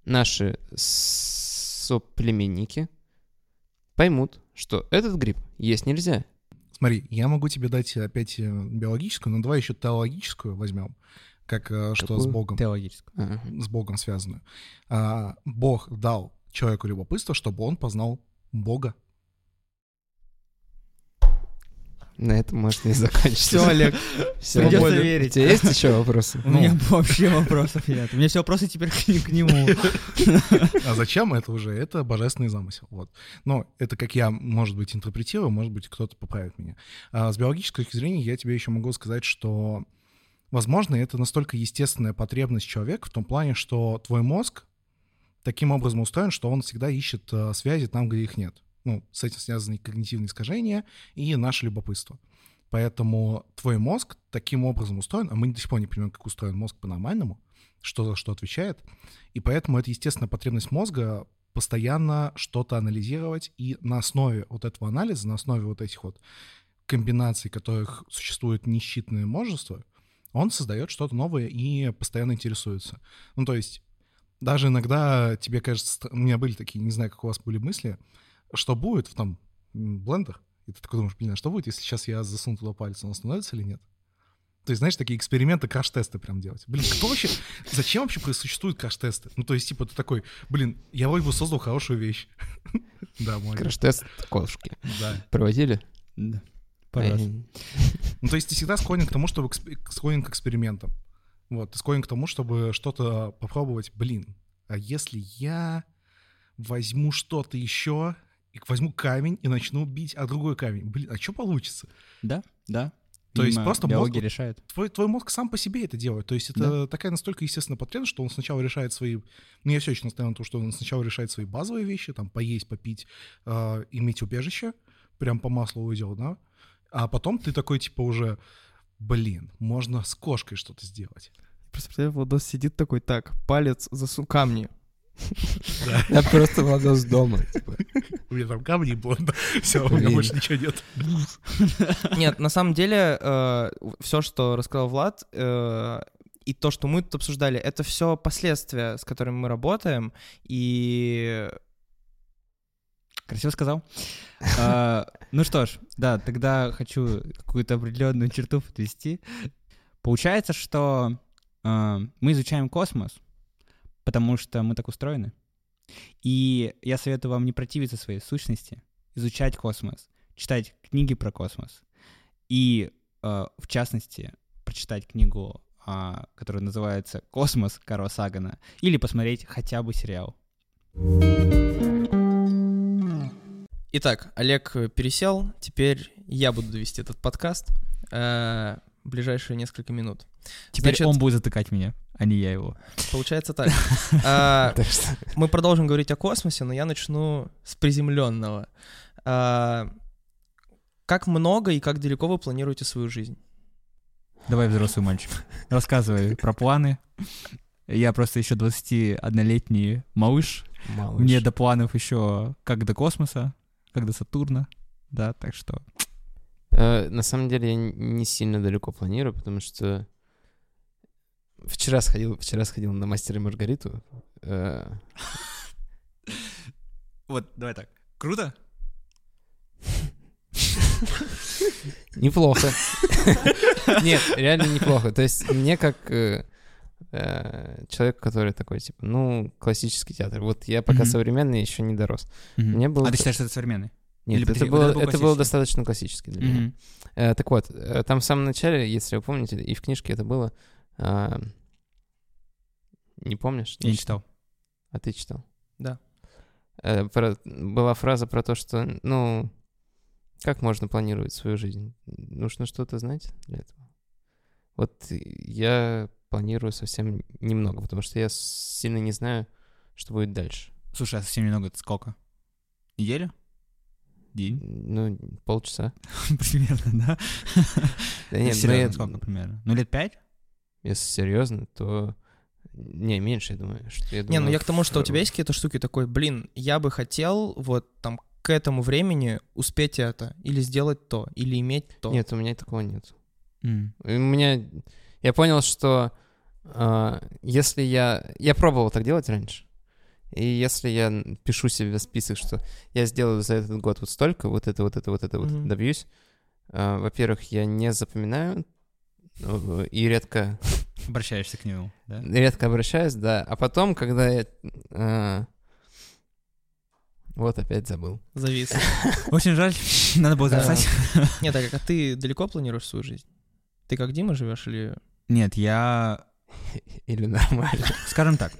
[SPEAKER 2] наши соплеменники поймут, что этот гриб есть нельзя.
[SPEAKER 3] Смотри, я могу тебе дать опять э, биологическую, но давай еще теологическую возьмем, как э, что с
[SPEAKER 2] Какую?
[SPEAKER 3] Богом,
[SPEAKER 1] Теологически.
[SPEAKER 2] Ага.
[SPEAKER 3] с Богом связанную. А, Бог дал человеку любопытство, чтобы он познал Бога.
[SPEAKER 2] На этом можно и закончить.
[SPEAKER 4] Все, Олег,
[SPEAKER 2] Всё.
[SPEAKER 1] Придётся
[SPEAKER 2] У
[SPEAKER 1] верить.
[SPEAKER 2] тебя есть еще вопросы?
[SPEAKER 1] У меня вообще вопросов нет. У меня все вопросы теперь к, нему.
[SPEAKER 3] А зачем это уже? Это божественный замысел. Вот. Но это как я, может быть, интерпретирую, может быть, кто-то поправит меня. А с биологической точки зрения я тебе еще могу сказать, что, возможно, это настолько естественная потребность человека в том плане, что твой мозг таким образом устроен, что он всегда ищет э, связи там, где их нет. Ну, с этим связаны когнитивные искажения, и наше любопытство. Поэтому твой мозг таким образом устроен, а мы до сих пор не понимаем, как устроен мозг по-нормальному, что за что отвечает. И поэтому это естественная потребность мозга постоянно что-то анализировать, и на основе вот этого анализа, на основе вот этих вот комбинаций, которых существует несчитное множество, он создает что-то новое и постоянно интересуется. Ну, то есть даже иногда тебе кажется, у меня были такие, не знаю, как у вас были мысли, что будет в там м, блендер, и ты такой думаешь, блин, а что будет, если сейчас я засуну туда палец, он остановится или нет? То есть, знаешь, такие эксперименты, краш-тесты прям делать. Блин, кто вообще... Зачем вообще существуют краш-тесты? Ну, то есть, типа, ты такой, блин, я вроде бы создал хорошую вещь. Да, молодец.
[SPEAKER 2] Краш-тест кошки.
[SPEAKER 3] Да.
[SPEAKER 2] Проводили?
[SPEAKER 1] Да.
[SPEAKER 3] Ну, то есть ты всегда склонен к тому, чтобы склонен к экспериментам. Вот, ты склонен к тому, чтобы что-то попробовать. Блин, а если я возьму что-то еще, и возьму камень и начну бить о другой камень? Блин, а что получится?
[SPEAKER 1] Да, да.
[SPEAKER 3] То есть
[SPEAKER 1] Видимо,
[SPEAKER 3] просто мозг-
[SPEAKER 1] решает.
[SPEAKER 3] Твой, твой мозг сам по себе это делает. То есть это такая настолько естественная потребность, что он сначала решает свои... Ну, я все еще настаиваю на том, что он сначала решает свои базовые вещи, там, поесть, попить, э, иметь убежище, прям по маслу увидел, да? А потом ты такой, типа, уже, блин, можно с кошкой что-то сделать.
[SPEAKER 4] Просто представляю, Владос сидит такой, так, палец засу камни.
[SPEAKER 2] Я просто Владос дома. типа.
[SPEAKER 3] У меня там камни было, все, у меня больше ничего нет.
[SPEAKER 4] Нет, на самом деле, все, что рассказал Влад, э, и то, что мы тут обсуждали, это все последствия, с которыми мы работаем, и
[SPEAKER 1] Красиво сказал. А, Ну что ж, да, тогда хочу какую-то определенную черту подвести. Получается, что а, мы изучаем космос, потому что мы так устроены. И я советую вам не противиться своей сущности, изучать космос, читать книги про космос. И, а, в частности, прочитать книгу, а, которая называется «Космос» Карла Сагана, или посмотреть хотя бы сериал.
[SPEAKER 4] Итак, Олег э, пересел, теперь я буду вести этот подкаст э, ближайшие несколько минут.
[SPEAKER 1] Теперь
[SPEAKER 4] Значит-
[SPEAKER 1] он будет затыкать меня, а не я его.
[SPEAKER 4] Получается так. А, Мы продолжим говорить о космосе, но я начну с приземленного. А, Как много и как далеко вы планируете свою жизнь?
[SPEAKER 1] Давай, взрослый мальчик, рассказывай про планы. Я просто еще 21-летний малыш.
[SPEAKER 2] малыш.
[SPEAKER 1] Мне до планов еще как до космоса, как до Сатурна. Да, так что...
[SPEAKER 2] Э, На самом деле я не сильно далеко планирую, потому что вчера сходил, вчера сходил на мастера и Маргариту. Э,
[SPEAKER 1] Вот, давай так. Круто?
[SPEAKER 2] Неплохо. Нет, реально неплохо. То есть мне как э, э, человек, который такой, типа, ну, классический театр. Вот я пока современный еще не дорос. Мне было
[SPEAKER 1] А ты считаешь, что это современный?
[SPEAKER 2] Нет,
[SPEAKER 1] Или
[SPEAKER 2] это, было,
[SPEAKER 1] это был
[SPEAKER 2] это было
[SPEAKER 1] классический?
[SPEAKER 2] достаточно классически для меня.
[SPEAKER 1] Мгм.
[SPEAKER 2] Э, так вот, э, там в самом начале, если вы помните, и в книжке это было... а, не помнишь?
[SPEAKER 1] Я не читал.
[SPEAKER 2] А ты читал?
[SPEAKER 4] Да.
[SPEAKER 2] Э, про- была фраза про то, что, ну, как можно планировать свою жизнь? Нужно что-то знать для этого. Вот я планирую совсем немного, потому что я сильно не знаю, что будет дальше.
[SPEAKER 1] Слушай, а совсем немного это сколько? Неделя? День?
[SPEAKER 2] Ну, полчаса.
[SPEAKER 1] Примерно, да?
[SPEAKER 2] Да нет, ну,
[SPEAKER 1] примерно? Ну, лет пять?
[SPEAKER 2] Если серьезно, то... Не, меньше, я думаю. Что, я
[SPEAKER 4] Не, ну
[SPEAKER 2] думаю,
[SPEAKER 4] я к тому, что у тебя есть какие-то штуки такой, блин, я бы хотел вот там к этому времени успеть это, или сделать то, или иметь то.
[SPEAKER 2] Нет, у меня такого нет.
[SPEAKER 1] М.
[SPEAKER 2] У меня... Я понял, что а, если я... Я пробовал так делать раньше. И если я пишу себе в список, что я сделаю за этот год вот столько, вот это, вот это, вот это, вот
[SPEAKER 4] Мгм.
[SPEAKER 2] это добьюсь, а, во-первых, я не запоминаю э, и редко,
[SPEAKER 1] Обращаешься к нему, да?
[SPEAKER 2] редко обращаюсь, да. А потом, когда я... а, вот опять забыл.
[SPEAKER 4] Завис.
[SPEAKER 1] Очень жаль, надо было записать.
[SPEAKER 4] Нет, так как а ты далеко планируешь свою жизнь? Ты как Дима живешь или...
[SPEAKER 1] Нет, я,
[SPEAKER 2] Или нормально.
[SPEAKER 1] скажем так,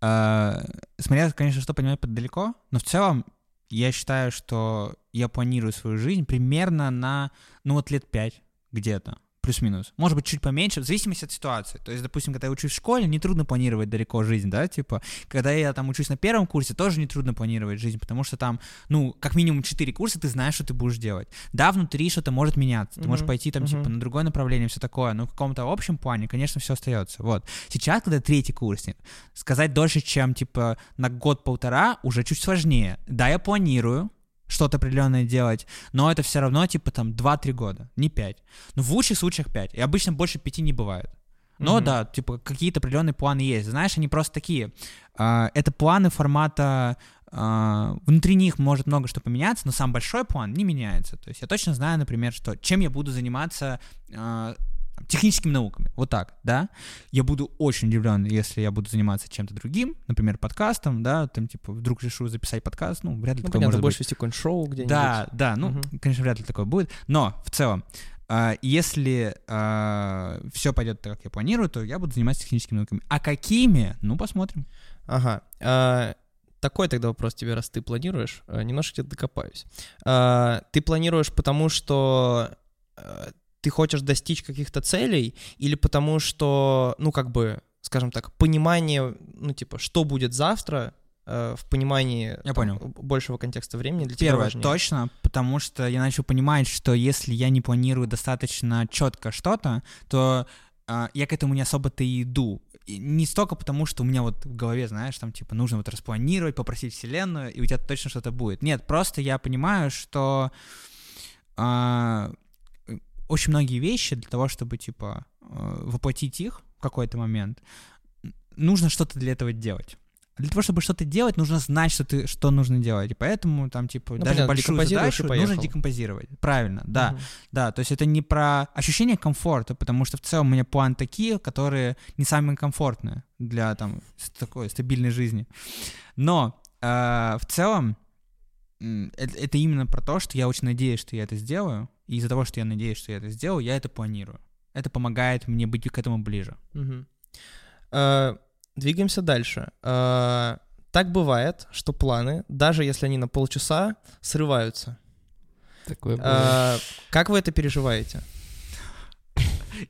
[SPEAKER 1] а, смотря, конечно, что понимать под далеко, но в целом я считаю, что я планирую свою жизнь примерно на, ну вот лет пять где-то, плюс-минус. Может быть, чуть поменьше, в зависимости от ситуации. То есть, допустим, когда я учусь в школе, нетрудно планировать далеко жизнь, да, типа, когда я там учусь на первом курсе, тоже нетрудно планировать жизнь, потому что там, ну, как минимум 4 курса, ты знаешь, что ты будешь делать. Да, внутри что-то может меняться, ты можешь пойти там, типа, на другое направление, все такое, но в каком-то общем плане, конечно, все остается, вот. Сейчас, когда третий курсник, сказать дольше, чем, типа, на год-полтора, уже чуть сложнее. Да, я планирую, что-то определенное делать, но это все равно, типа, там, 2-3 года, не 5. Ну, в лучших случаях 5. И обычно больше 5 не бывает. Но
[SPEAKER 4] Мгм.
[SPEAKER 1] да, типа, какие-то определенные планы есть. Знаешь, они просто такие. а, это планы формата... а, внутри них может много что поменяться, но сам большой план не меняется. То есть я точно знаю, например, что чем я буду заниматься а, там, техническими науками. Вот так, да. Я буду очень удивлен, если я буду заниматься чем-то другим, например, подкастом, да, там, типа, вдруг решу записать подкаст, ну, вряд ли
[SPEAKER 4] Ну,
[SPEAKER 1] такое
[SPEAKER 4] понятно,
[SPEAKER 1] может быть.
[SPEAKER 4] будешь вести какое-нибудь шоу где-нибудь.
[SPEAKER 1] Да, да, ну,
[SPEAKER 4] Мгм.
[SPEAKER 1] конечно, вряд ли такое будет. Но в целом, а, если все пойдет так, как я планирую, то я буду заниматься техническими науками. А какими? Ну, посмотрим.
[SPEAKER 4] Ага. А, такой тогда вопрос тебе, раз ты планируешь, а, немножко тебе докопаюсь. А, ты планируешь потому, что а, ты хочешь достичь каких-то целей, или потому что, ну, как бы, скажем так, понимание, ну, типа, что будет завтра, а, в понимании
[SPEAKER 1] Я
[SPEAKER 4] там,
[SPEAKER 1] понял.
[SPEAKER 4] большего контекста времени для тебя
[SPEAKER 1] Первое,
[SPEAKER 4] важнее?
[SPEAKER 1] точно, потому что я начал понимать, что если я не планирую достаточно четко что-то, то а, я к этому не особо-то и иду. И не столько потому, что у меня вот в голове, знаешь, там типа нужно вот распланировать, попросить вселенную, и у тебя точно что-то будет. Нет, просто я понимаю, что э, очень многие вещи для того, чтобы типа э, воплотить их в какой-то момент, нужно что-то для этого делать. Для того, чтобы что-то делать, нужно знать, что ты что нужно делать. И поэтому там, типа,
[SPEAKER 4] Ну,
[SPEAKER 1] даже
[SPEAKER 4] понятно,
[SPEAKER 1] большую задачу нужно декомпозировать. Правильно, да.
[SPEAKER 4] Мгм.
[SPEAKER 1] Да, то есть это не про ощущение комфорта, потому что в целом у меня план такие, которые не самые комфортные для там такой стабильной жизни. Но э, в целом это, это именно про то, что я очень надеюсь, что я это сделаю, и из-за того, что я надеюсь, что я это сделаю, я это планирую. Это помогает мне быть к этому ближе.
[SPEAKER 4] А, Двигаемся дальше. А, так бывает, что планы, даже если они на полчаса, срываются.
[SPEAKER 2] Такое было.
[SPEAKER 4] А, Как вы это переживаете?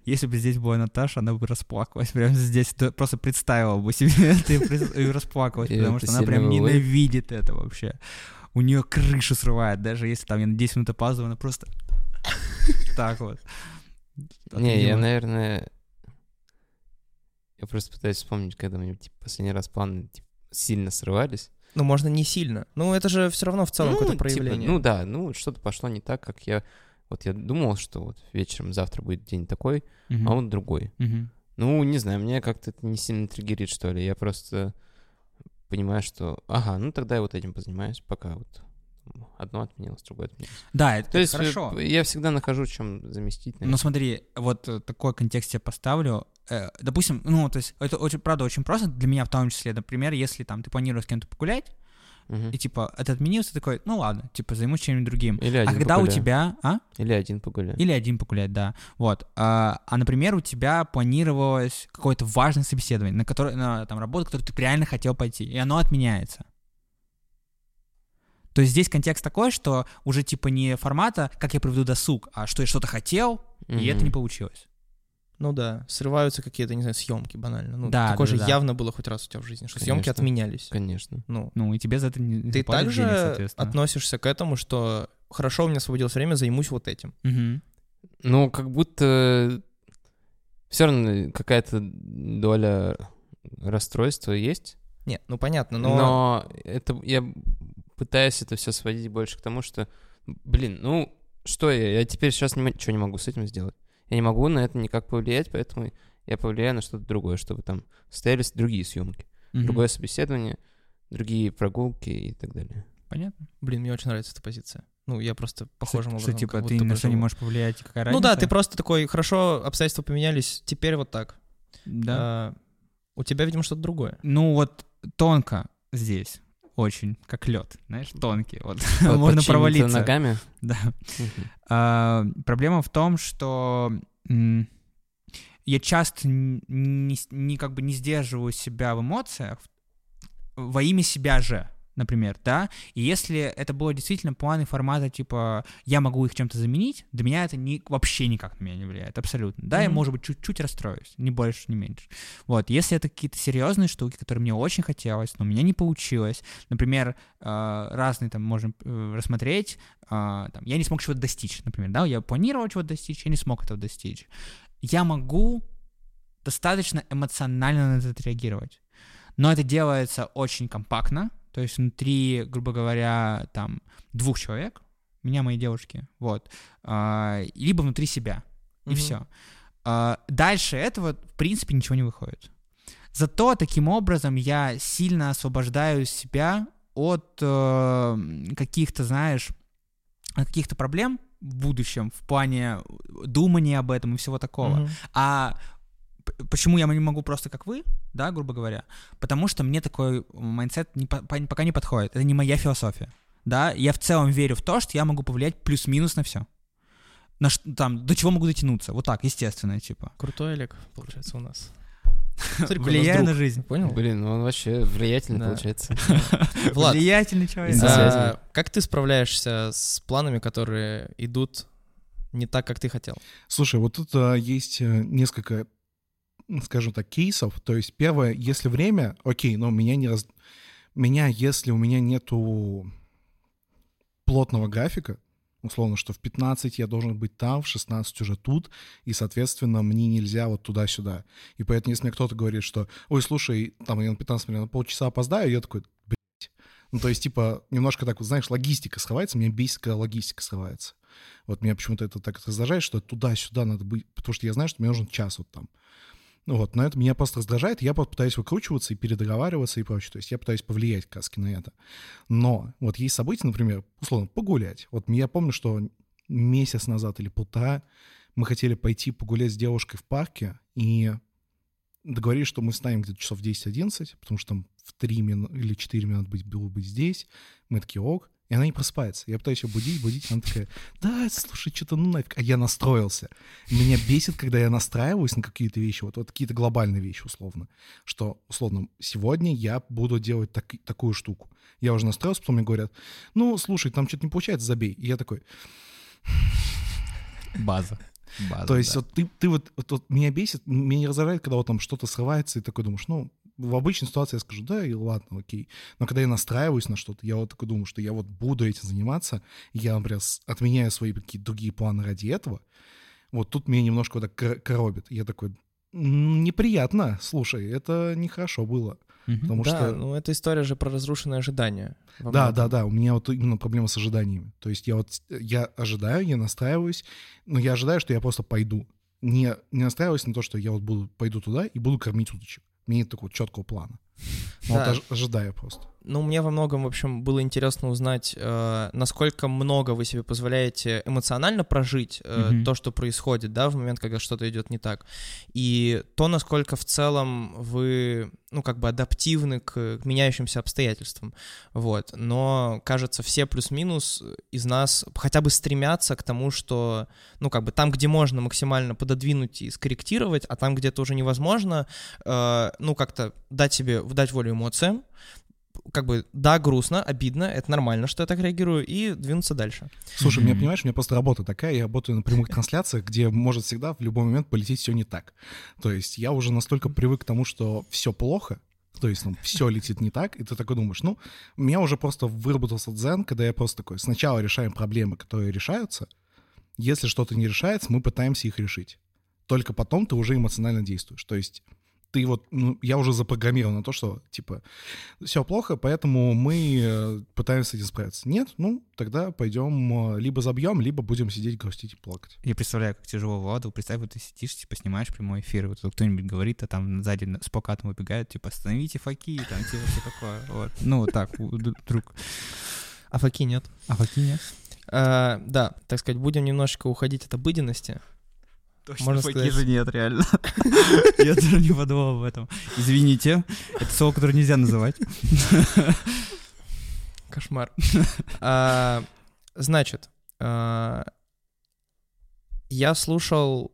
[SPEAKER 1] Если бы здесь была Наташа, она бы расплакалась прямо здесь. Просто представила бы себе это и расплакалась, потому что она прям ненавидит это вообще. У нее крышу срывает, даже если там я на 10 минут опаздываю, она просто так вот.
[SPEAKER 2] Не, я, наверное... Я просто пытаюсь вспомнить, когда у меня типа, последний раз планы типа, сильно срывались.
[SPEAKER 4] Ну, можно не сильно. Ну, это же все равно в целом какое-то
[SPEAKER 2] типа,
[SPEAKER 4] проявление.
[SPEAKER 2] ну да, ну что-то пошло не так, как я... Вот я думал, что вот вечером завтра будет день такой,
[SPEAKER 1] Мгм.
[SPEAKER 2] а он другой.
[SPEAKER 1] Мгм.
[SPEAKER 2] Ну, не знаю, меня как-то это не сильно триггерит, что ли. Я просто понимаю, что, ага, ну тогда я вот этим позанимаюсь, пока вот одно отменилось, другое отменилось.
[SPEAKER 1] Да, это
[SPEAKER 2] То есть
[SPEAKER 1] хорошо.
[SPEAKER 2] э, я всегда нахожу, чем заместить.
[SPEAKER 1] Ну
[SPEAKER 2] наверное.
[SPEAKER 1] смотри, вот э, такой контекст я поставлю. Э, Допустим, ну, то есть это очень, правда, очень просто для меня в том числе. Например, если там ты планируешь с кем-то погулять,
[SPEAKER 2] Мгм.
[SPEAKER 1] и типа это отменился, ты такой, ну ладно, типа займусь чем-нибудь другим.
[SPEAKER 2] Или
[SPEAKER 1] А
[SPEAKER 2] один
[SPEAKER 1] когда у
[SPEAKER 2] погуляю.
[SPEAKER 1] тебя, а?
[SPEAKER 2] Или один погуляю.
[SPEAKER 1] Или один погулять, да. Вот. А, а, например, у тебя планировалось какое-то важное собеседование, на которое, на там, работу, которую ты реально хотел пойти, и оно отменяется. То есть здесь контекст такой, что уже типа не формата, как я проведу досуг, а что я что-то хотел, и это не получилось.
[SPEAKER 4] Ну да, срываются какие-то, не знаю, съемки банально. Ну,
[SPEAKER 1] Да,
[SPEAKER 4] такое
[SPEAKER 1] да,
[SPEAKER 4] же
[SPEAKER 1] да,
[SPEAKER 4] явно было хоть раз у тебя в жизни, что съемки
[SPEAKER 2] Конечно.
[SPEAKER 4] отменялись.
[SPEAKER 2] Конечно.
[SPEAKER 4] Ну,
[SPEAKER 1] Ну, и тебе за это не
[SPEAKER 4] ты также
[SPEAKER 1] денег, соответственно.
[SPEAKER 4] относишься к этому, что хорошо, у меня освободилось время, займусь вот этим.
[SPEAKER 1] Мгм.
[SPEAKER 2] Ну, как будто все равно какая-то доля расстройства есть.
[SPEAKER 4] Нет, ну понятно, но...
[SPEAKER 2] Но, это я пытаюсь это все сводить больше к тому, что, блин, ну что я, я теперь сейчас ничего не могу с этим сделать. Я не могу на это никак повлиять, поэтому я повлияю на что-то другое, чтобы там состоялись другие съемки,
[SPEAKER 1] Мгм.
[SPEAKER 2] другое собеседование, другие прогулки и так далее.
[SPEAKER 1] Понятно.
[SPEAKER 4] Блин, мне очень нравится эта позиция. Ну, я просто похожим
[SPEAKER 1] что,
[SPEAKER 4] образом.
[SPEAKER 1] Что, типа, ты на что не можешь повлиять, какая
[SPEAKER 4] Ну
[SPEAKER 1] разница?
[SPEAKER 4] да, ты просто такой, хорошо, обстоятельства поменялись, теперь вот так.
[SPEAKER 1] Да.
[SPEAKER 4] А, у тебя, видимо, что-то другое.
[SPEAKER 1] Ну вот тонко здесь. Очень, как лед, знаешь, тонкий. Вот. Можно провалиться.
[SPEAKER 2] ногами.
[SPEAKER 1] Да. А, проблема в том, что я часто не как бы не сдерживаю себя в эмоциях во имя себя же, например, да. И если это было действительно планы формата типа я могу их чем-то заменить, для меня это ни, вообще никак на меня не влияет, абсолютно. Да, я,
[SPEAKER 4] Мгм.
[SPEAKER 1] может быть, чуть-чуть расстроюсь, не больше, не меньше. Вот, если это какие-то серьезные штуки, которые мне очень хотелось, но у меня не получилось, например, э, разные там можем э, рассмотреть, а, там, я не смог чего-то достичь, например, да, я планировал чего-то достичь, я не смог этого достичь. Я могу достаточно эмоционально на это отреагировать, но это делается очень компактно, то есть внутри, грубо говоря, там двух человек, меня, мои девушки, вот, а, либо внутри себя, и
[SPEAKER 4] Мгм.
[SPEAKER 1] все. дальше этого, в принципе, ничего не выходит. Зато таким образом я сильно освобождаю себя от э, каких-то, знаешь, от каких-то проблем в будущем в плане думания об этом и всего такого.
[SPEAKER 4] Мгм.
[SPEAKER 1] А почему я не могу просто как вы, да, грубо говоря? Потому что мне такой mindset не по- по- пока не подходит. Это не моя философия. Да, я в целом верю в то, что я могу повлиять плюс-минус на все. На ш- там, до чего могу дотянуться. Вот так, естественно, типа.
[SPEAKER 4] Крутой Олег, получается, у нас. Смотри,
[SPEAKER 1] Влияю
[SPEAKER 4] друг.
[SPEAKER 1] на жизнь.
[SPEAKER 4] Понял?
[SPEAKER 2] Блин, ну он вообще влиятельный
[SPEAKER 4] Да.
[SPEAKER 2] получается.
[SPEAKER 4] Влад,
[SPEAKER 1] Влиятельный человек.
[SPEAKER 4] А, как ты справляешься с планами, которые идут не так, как ты хотел?
[SPEAKER 3] Слушай, вот тут а, есть э, несколько, скажем так, кейсов. То есть первое, если время, окей, но меня не раз... Меня, если у меня нету плотного графика, условно, что в 15 я должен быть там, в 16 уже тут, и, соответственно, мне нельзя вот туда-сюда. И поэтому, если мне кто-то говорит, что, ой, слушай, там я на 15 минут, на полчаса опоздаю, я такой, блядь. Ну, то есть, типа, немножко так, вот, знаешь, логистика срывается, меня бесит, когда логистика срывается. Вот меня почему-то это так раздражает, что туда-сюда надо быть, потому что я знаю, что мне нужен час вот там. Вот, но это меня просто раздражает, я пытаюсь выкручиваться и передоговариваться и прочее. То есть я пытаюсь повлиять каски на это. Но вот есть события, например, условно, погулять. Вот я помню, что месяц назад или полтора мы хотели пойти погулять с девушкой в парке, и договорились, что мы встанем где-то часов 10-11, потому что там в 3 минуты или 4 минуты быть, было быть здесь. Мы такие, ок. И она не просыпается. Я пытаюсь ее будить, будить, она такая, да, слушай, что-то ну нафиг. А я настроился. Меня бесит, когда я настраиваюсь на какие-то вещи, вот, вот какие-то глобальные вещи, условно. Что, условно, сегодня я буду делать так, такую штуку. Я уже настроился, потом мне говорят, ну, слушай, там что-то не получается, забей. И я такой,
[SPEAKER 1] База. База,
[SPEAKER 3] то есть
[SPEAKER 1] да.
[SPEAKER 3] вот ты, ты вот, вот, вот меня бесит, меня не раздражает, когда вот там что-то срывается, и такой думаешь, ну, в обычной ситуации я скажу, да, и ладно, окей. Но когда я настраиваюсь на что-то, я вот такой думаю, что я вот буду этим заниматься, и я, например, отменяю свои какие-то другие планы ради этого, вот тут меня немножко вот так кор- коробит. Я такой, «М, неприятно, слушай, это нехорошо было. Потому
[SPEAKER 4] да,
[SPEAKER 3] что...
[SPEAKER 4] ну это история же про разрушенные ожидания.
[SPEAKER 3] Да, да, да, у меня вот именно проблема с ожиданиями. То есть я вот, с- я ожидаю, я настраиваюсь, но я ожидаю, что я просто пойду. Не, не настраиваюсь на то, что я вот буду, пойду туда и буду кормить удочек. У меня нет такого четкого плана. Но
[SPEAKER 4] Да.
[SPEAKER 3] вот ож- ожидаю просто.
[SPEAKER 4] Ну, мне во многом, в общем, было интересно узнать, э, насколько много вы себе позволяете эмоционально прожить э,
[SPEAKER 1] Мгм.
[SPEAKER 4] то, что происходит, да, в момент, когда что-то идет не так. И то, насколько в целом вы, ну, как бы адаптивны к, к меняющимся обстоятельствам. Вот. Но, кажется, все плюс-минус из нас хотя бы стремятся к тому, что, ну, как бы там, где можно максимально пододвинуть и скорректировать, а там, где это уже невозможно, э, ну, как-то дать себе, дать волю эмоциям, как бы, да, грустно, обидно, это нормально, что я так реагирую, и двинуться дальше.
[SPEAKER 3] Слушай, меня, понимаешь, у меня просто работа такая, я работаю на прямых трансляциях, где может всегда в любой момент полететь все не так. То есть я уже настолько привык к тому, что все плохо, то есть ну, все летит не так, и ты такой думаешь, ну, у меня уже просто выработался дзен, когда я просто такой, сначала решаем проблемы, которые решаются, если что-то не решается, мы пытаемся их решить. Только потом ты уже эмоционально действуешь. То есть ты вот, ну, я уже запрограммирован на то, что, типа, все плохо, поэтому мы э, пытаемся с этим справиться. Нет, ну, тогда пойдем э, либо забьем, либо будем сидеть, грустить и плакать.
[SPEAKER 1] Я представляю, как тяжело Владу. Представь, вот ты сидишь, типа, снимаешь прямой эфир, вот кто-нибудь говорит, а там сзади с плакатом выбегают, типа, остановите факи, там, типа, все такое. Вот. Ну, вот так, у- д- друг.
[SPEAKER 4] А факи нет.
[SPEAKER 1] А факи нет?
[SPEAKER 4] А, да, так сказать, будем немножечко уходить от обыденности.
[SPEAKER 1] Точно,
[SPEAKER 4] Можно сказать.
[SPEAKER 1] же нет, реально. Я даже не подумал об этом. Извините, это слово, которое нельзя называть.
[SPEAKER 4] Кошмар. А, Значит, а, я слушал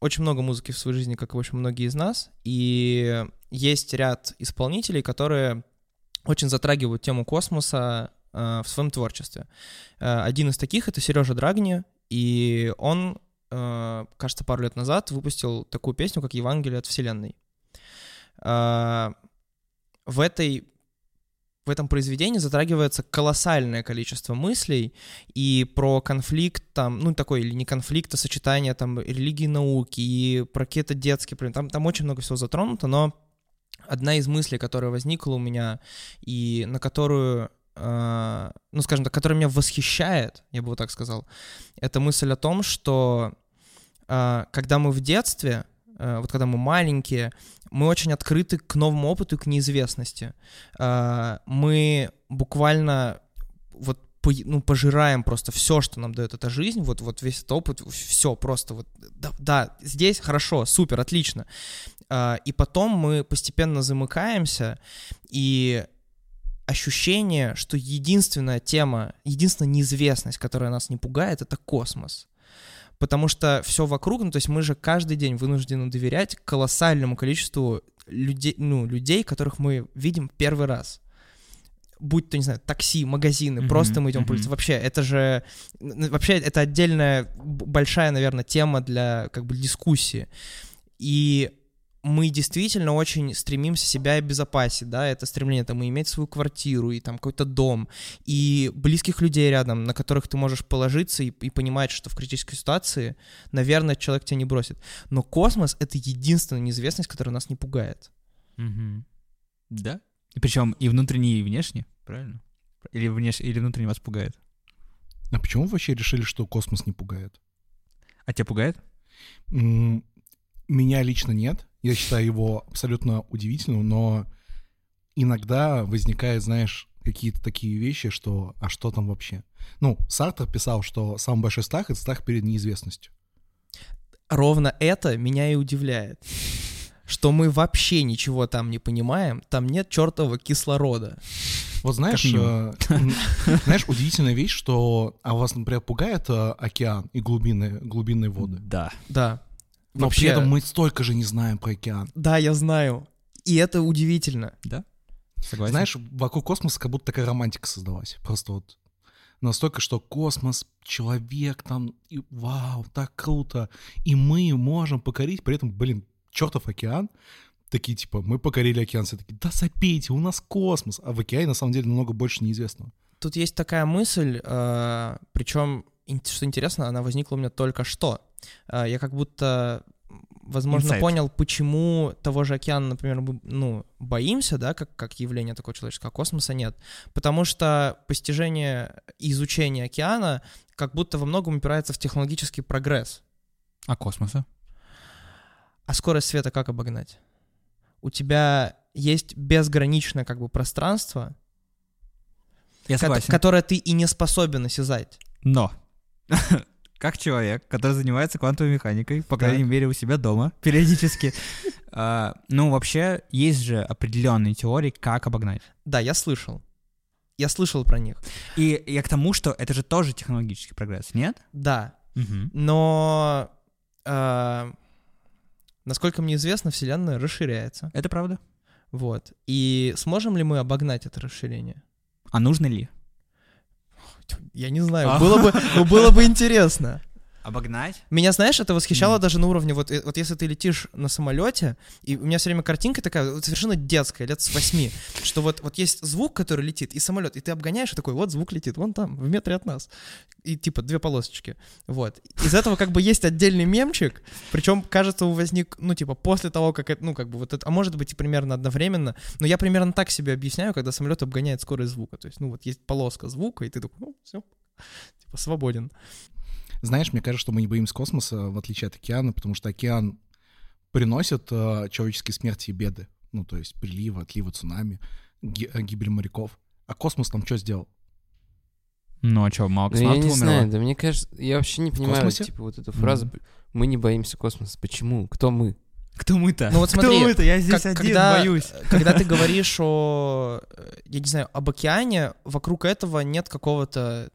[SPEAKER 4] очень много музыки в своей жизни, как и очень многие из нас, и есть ряд исполнителей, которые очень затрагивают тему космоса а, в своем творчестве. А, Один из таких — это Сережа Драгни, и он, кажется, пару лет назад выпустил такую песню, как «Евангелие от Вселенной». А, В этой в этом произведении затрагивается колоссальное количество мыслей и про конфликт там, ну такой или не конфликт, а сочетание там религии и науки, и про какие-то детские. Там, там очень много всего затронуто, но одна из мыслей, которая возникла у меня и на которую, э, ну скажем так, которая меня восхищает, я бы вот так сказал, это мысль о том, что э, когда мы в детстве, э, вот когда мы маленькие, мы очень открыты к новому опыту и к неизвестности. А, Мы буквально вот ну, пожираем просто все, что нам дает эта жизнь, вот, вот весь этот опыт, все просто вот, да, да, здесь хорошо, супер, отлично. А, И потом мы постепенно замыкаемся, и ощущение, что единственная тема, единственная неизвестность, которая нас не пугает, это космос. Потому что все вокруг, ну, то есть мы же каждый день вынуждены доверять колоссальному количеству людей, ну, людей, которых мы видим первый раз. Будь то, не знаю, такси, магазины,
[SPEAKER 1] Мгм,
[SPEAKER 4] просто мы идем по
[SPEAKER 1] мгм.
[SPEAKER 4] улице. Вообще, это же... Вообще, это отдельная большая, наверное, тема для как бы дискуссии. И мы действительно очень стремимся себя обезопасить, да, это стремление там и иметь свою квартиру, и там какой-то дом, и близких людей рядом, на которых ты можешь положиться и, и понимать, что в критической ситуации, наверное, человек тебя не бросит. Но космос — это единственная неизвестность, которая нас не пугает.
[SPEAKER 1] Мгм. Да? И причем и внутренне, и внешне, правильно? Или, внеш... Или внутренне вас пугает?
[SPEAKER 3] А почему вы вообще решили, что космос не пугает?
[SPEAKER 1] А тебя пугает?
[SPEAKER 3] М, Меня лично нет. Я считаю его абсолютно удивительным, но иногда возникают, знаешь, какие-то такие вещи, что «а что там вообще?» Ну, Сартер писал, что самый большой страх — это страх перед неизвестностью.
[SPEAKER 4] Ровно это меня и удивляет. Что мы вообще ничего там не понимаем, там нет чертового кислорода.
[SPEAKER 3] Вот знаешь, э, знаешь, удивительная вещь, что а вас, например, пугает э, океан и глубинные, глубинные воды.
[SPEAKER 1] Да.
[SPEAKER 4] Да.
[SPEAKER 3] Но
[SPEAKER 4] Вообще,
[SPEAKER 3] при этом мы столько же не знаем про океан.
[SPEAKER 4] Да, я знаю. И это удивительно.
[SPEAKER 1] Согласен.
[SPEAKER 3] Знаешь, вокруг космоса как будто такая романтика создалась. Просто вот настолько, что космос, человек там, и вау, так круто. И мы можем покорить, при этом, блин, чертов океан. Такие, типа, мы покорили океан. Все такие, да запейте, у нас космос. А в океане, на самом деле, намного больше неизвестного.
[SPEAKER 4] Тут есть такая мысль, причем, что интересно, она возникла у меня только что. Э, Я как будто, возможно,
[SPEAKER 1] Инсайт.
[SPEAKER 4] понял, почему того же океана, например, мы ну, боимся, да, как, как явление такого человеческого, а космоса нет. Потому что постижение и изучение океана как будто во многом упирается в технологический прогресс.
[SPEAKER 1] А космоса?
[SPEAKER 4] А скорость света как обогнать? У тебя есть безграничное как бы пространство,
[SPEAKER 1] Я согласен.
[SPEAKER 4] которое ты и не способен осязать.
[SPEAKER 1] Но как человек, который занимается квантовой механикой, по крайней мере у себя дома, периодически, а, ну вообще есть же определенные теории, как обогнать.
[SPEAKER 4] Да, я слышал. Я слышал про них.
[SPEAKER 1] И я к тому, что это же тоже технологический прогресс, нет?
[SPEAKER 4] Да, но э, насколько мне известно, Вселенная расширяется.
[SPEAKER 1] Это правда.
[SPEAKER 4] Вот. И сможем ли мы обогнать это расширение?
[SPEAKER 1] А нужно ли?
[SPEAKER 4] Я не знаю.
[SPEAKER 1] А.
[SPEAKER 4] Было бы, ну, было бы интересно.
[SPEAKER 1] Обогнать?
[SPEAKER 4] Меня, знаешь, это восхищало
[SPEAKER 1] Мгм.
[SPEAKER 4] даже на уровне, вот, э, вот если ты летишь на самолете, и у меня все время картинка такая, вот совершенно детская, лет с восьми, что вот, вот есть звук, который летит, и самолет, и ты обгоняешь, и такой, вот звук летит, вон там, в метре от нас. И типа две полосочки. Вот. Из этого как бы есть отдельный мемчик, причем, кажется, он возник, ну, типа, после того, как это, ну, как бы вот это, а может быть и примерно одновременно, но я примерно так себе объясняю, когда самолет обгоняет скорость звука. То есть, ну, вот есть полоска звука, и ты такой, ну, все, типа, свободен.
[SPEAKER 3] Знаешь, мне кажется, что мы не боимся космоса, в отличие от океана, потому что океан приносит э, человеческие смерти и беды. Ну, то есть приливы, отливы, цунами, э, гибель моряков. А космос там что сделал?
[SPEAKER 1] Ну а что, мало
[SPEAKER 2] Ну, я
[SPEAKER 1] космонавтов
[SPEAKER 2] не
[SPEAKER 1] умерло?
[SPEAKER 2] знаю, да мне кажется, я вообще не понимаю,
[SPEAKER 3] космосе?
[SPEAKER 2] типа, вот эту фразу «мы не боимся космоса». Почему? Кто мы?
[SPEAKER 1] Кто мы-то?
[SPEAKER 4] Ну вот
[SPEAKER 1] Кто
[SPEAKER 4] смотри,
[SPEAKER 1] мы-то? Я здесь
[SPEAKER 4] Как-
[SPEAKER 1] один,
[SPEAKER 4] когда,
[SPEAKER 1] боюсь.
[SPEAKER 4] Когда ты говоришь о, э, я не знаю, об океане, вокруг этого нет какого-то,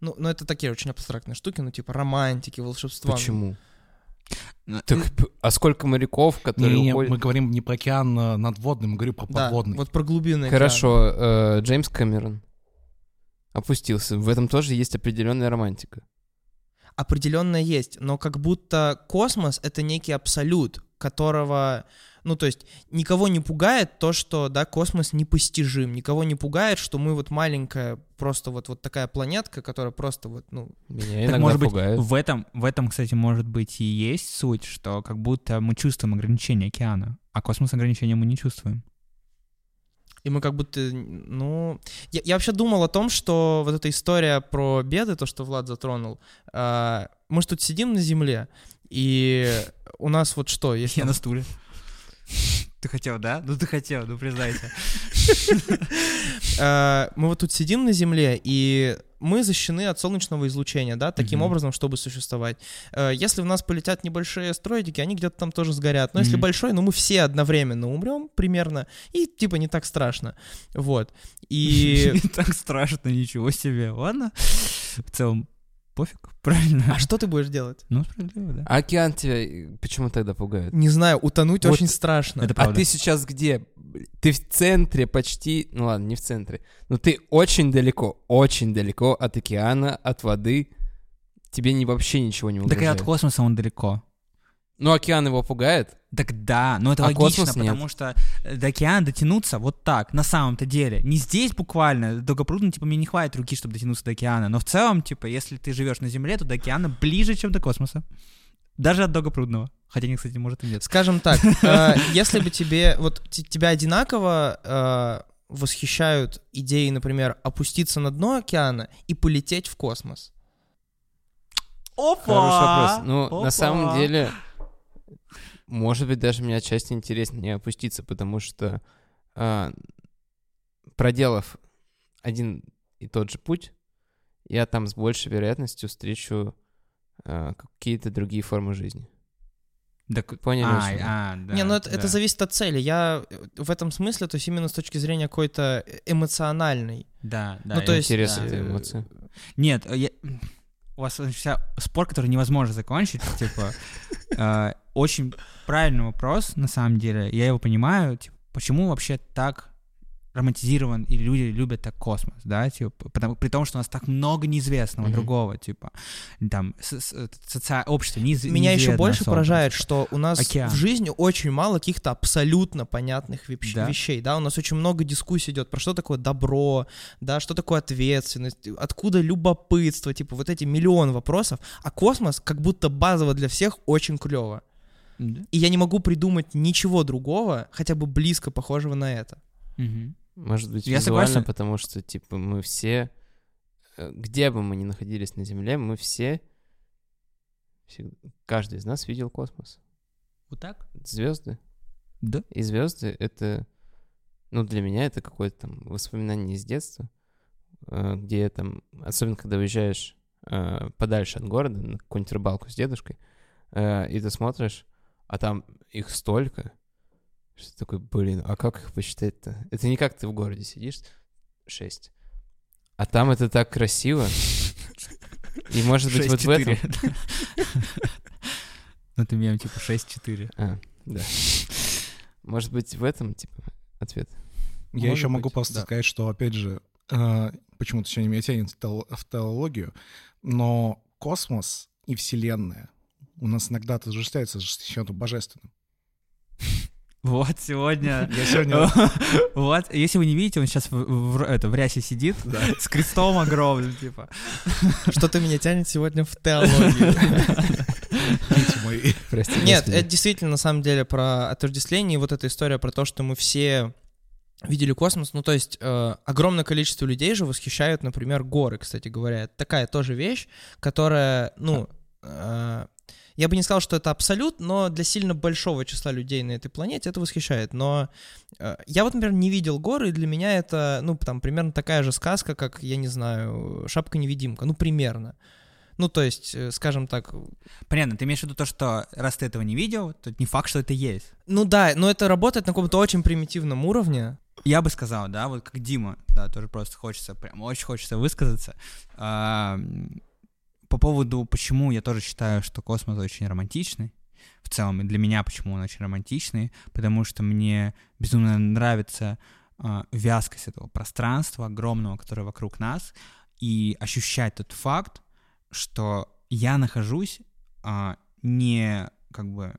[SPEAKER 4] ну, ну это такие очень абстрактные штуки, ну типа романтики, волшебства.
[SPEAKER 2] Почему?
[SPEAKER 1] Ну,
[SPEAKER 2] Так, а сколько моряков, которые
[SPEAKER 3] Не,
[SPEAKER 2] уходят?
[SPEAKER 3] мы говорим не про океан э, надводный, мы говорим про
[SPEAKER 4] Да,
[SPEAKER 3] подводный.
[SPEAKER 4] вот про глубины.
[SPEAKER 2] Хорошо, э, Джеймс Кэмерон опустился. В этом тоже есть определенная романтика.
[SPEAKER 4] Определенно есть, но как будто космос — это некий абсолют, которого, ну то есть никого не пугает то, что, да, космос непостижим, никого не пугает, что мы вот маленькая, просто вот, вот такая планетка, которая просто вот, ну,
[SPEAKER 2] Меня
[SPEAKER 1] Так,
[SPEAKER 2] иногда
[SPEAKER 1] может быть,
[SPEAKER 2] пугает.
[SPEAKER 1] в этом, в этом, кстати, может быть и есть суть, что как будто мы чувствуем ограничения океана, а космос ограничения мы не чувствуем.
[SPEAKER 4] И мы как будто, ну... Я, я вообще думал о том, что вот эта история про беды, то, что Влад затронул, а, мы же тут сидим на Земле, и у нас вот что, есть...
[SPEAKER 1] Я
[SPEAKER 4] там-
[SPEAKER 1] на стуле. Ты хотел, да? Ну ты хотел, ну признайся.
[SPEAKER 4] А, мы вот тут сидим на Земле, и мы защищены от солнечного излучения, да, таким образом, чтобы существовать. Э, Если в нас полетят небольшие астероидики, они где-то там тоже сгорят. Но если большой, ну мы все одновременно умрем примерно, и типа не так страшно. Вот. И...
[SPEAKER 1] Не так страшно, ничего себе. Ладно. В целом, пофиг, правильно.
[SPEAKER 4] А что ты будешь делать?
[SPEAKER 1] Ну, справедливо, да.
[SPEAKER 2] А океан тебя э, почему тогда пугает?
[SPEAKER 4] Не знаю, утонуть
[SPEAKER 2] Вот
[SPEAKER 4] очень страшно.
[SPEAKER 1] Это
[SPEAKER 2] А
[SPEAKER 1] правда.
[SPEAKER 2] ты сейчас где? Ты в центре почти... Ну ладно, не в центре. Но ты очень далеко, очень далеко от океана, от воды. Тебе не, вообще ничего не
[SPEAKER 1] Так и
[SPEAKER 2] угрожает.
[SPEAKER 1] от космоса он далеко.
[SPEAKER 2] Ну океан его пугает?
[SPEAKER 1] Так да, но это
[SPEAKER 2] А
[SPEAKER 1] логично,
[SPEAKER 2] космос нет.
[SPEAKER 1] потому что до океана дотянуться вот так, на самом-то деле. Не здесь буквально, долгопрудно, типа, мне не хватит руки, чтобы дотянуться до океана, но в целом, типа, если ты живешь на Земле, то до океана ближе, чем до космоса. Даже от долгопрудного. Хотя, нет, кстати, может и нет.
[SPEAKER 4] Скажем так, э, если бы тебе, вот тебя одинаково э, восхищают идеи, например, опуститься на дно океана и полететь в космос.
[SPEAKER 1] Опа!
[SPEAKER 2] Хороший вопрос. Ну,
[SPEAKER 1] Опа!
[SPEAKER 2] на самом деле, может быть, даже мне отчасти интереснее опуститься, потому что а, проделав один и тот же путь, я там с большей вероятностью встречу а, какие-то другие формы жизни.
[SPEAKER 1] Так-
[SPEAKER 2] Поняли,
[SPEAKER 1] А, а, да,
[SPEAKER 4] Не, ну это, это
[SPEAKER 1] да.
[SPEAKER 4] зависит от цели. Я э, в этом смысле, то есть именно с точки зрения какой-то эмоциональной.
[SPEAKER 1] Да, да.
[SPEAKER 4] ну, то есть...
[SPEAKER 2] Интерес
[SPEAKER 1] да.
[SPEAKER 2] это
[SPEAKER 4] э,
[SPEAKER 2] эмоции.
[SPEAKER 1] Нет, я- у вас вся спор, который невозможно закончить, типа, э, очень правильный вопрос, на самом деле, я его понимаю, типа, почему вообще так романтизирован и люди любят так космос, да, типа, потому, при том, что у нас так много неизвестного
[SPEAKER 2] Мгм.
[SPEAKER 1] другого, типа, там, с- с- соци- общество неиз-
[SPEAKER 4] Меня еще больше
[SPEAKER 1] особо,
[SPEAKER 4] поражает,
[SPEAKER 1] типа.
[SPEAKER 4] что у нас
[SPEAKER 1] Океан.
[SPEAKER 4] в жизни очень мало каких-то абсолютно понятных вещ-
[SPEAKER 1] Да.
[SPEAKER 4] вещей, да, у нас очень много дискуссий идет про что такое добро, да, что такое ответственность, откуда любопытство, типа вот эти миллион вопросов, а космос как будто базово для всех очень клево.
[SPEAKER 1] Да.
[SPEAKER 4] И я не могу придумать ничего другого, хотя бы близко похожего на это.
[SPEAKER 2] Может быть,
[SPEAKER 1] Я
[SPEAKER 2] визуально,
[SPEAKER 1] согласен.
[SPEAKER 2] потому что, типа, мы все, э, где бы мы ни находились на Земле, мы все, каждый из нас видел космос.
[SPEAKER 1] Вот так?
[SPEAKER 2] Звезды.
[SPEAKER 1] Да.
[SPEAKER 2] И звезды — это, ну, для меня это какое-то там воспоминание из детства, э, где я там, особенно когда уезжаешь э, подальше от города, на какую-нибудь рыбалку с дедушкой, и ты смотришь, а там их столько, что ты такой, блин, а как их посчитать-то? Это не как ты в городе сидишь, шесть. А там это так красиво. И может быть вот в этом...
[SPEAKER 1] 6-4. Ну, ты мем, типа, 6-4.
[SPEAKER 2] А, да. Может быть в этом, типа, ответ.
[SPEAKER 3] Я еще могу просто сказать, что, опять же, э, почему-то сегодня меня тянет в теологию, но космос и Вселенная у нас иногда отождествляются с чем-то божественным.
[SPEAKER 1] Вот сегодня...
[SPEAKER 3] Я сегодня...
[SPEAKER 1] Вот, если вы не видите, он сейчас в, в- это, в рясе сидит
[SPEAKER 3] Да.
[SPEAKER 1] с крестом огромным, типа.
[SPEAKER 4] Что-то меня тянет сегодня в теологию.
[SPEAKER 3] Видите, мои...
[SPEAKER 2] Прости,
[SPEAKER 4] Нет,
[SPEAKER 2] господи.
[SPEAKER 4] это действительно на самом деле про отождествление, и вот эта история про то, что мы все видели космос. Ну, то есть э, огромное количество людей же восхищают, например, горы, кстати говоря. Это такая тоже вещь, которая, ну, э, я бы не сказал, что это абсолют, но для сильно большого числа людей на этой планете это восхищает. Но э, я вот, например, не видел горы, и для меня это, ну, там, примерно такая же сказка, как, я не знаю, «Шапка-невидимка». Ну, примерно. Ну, то есть, э, скажем так,
[SPEAKER 1] Понятно, ты имеешь в виду то, что раз ты этого не видел, то не факт, что это есть.
[SPEAKER 4] Ну да, но это работает на каком-то очень примитивном уровне.
[SPEAKER 1] Я бы сказал, да, вот как Дима, да, тоже просто хочется, прям очень хочется высказаться. А, по поводу, почему я тоже считаю, что космос очень романтичный. В целом, и для меня почему он очень романтичный, потому что мне безумно нравится а, вязкость этого пространства огромного, которое вокруг нас, и ощущать тот факт, что я нахожусь а, не как бы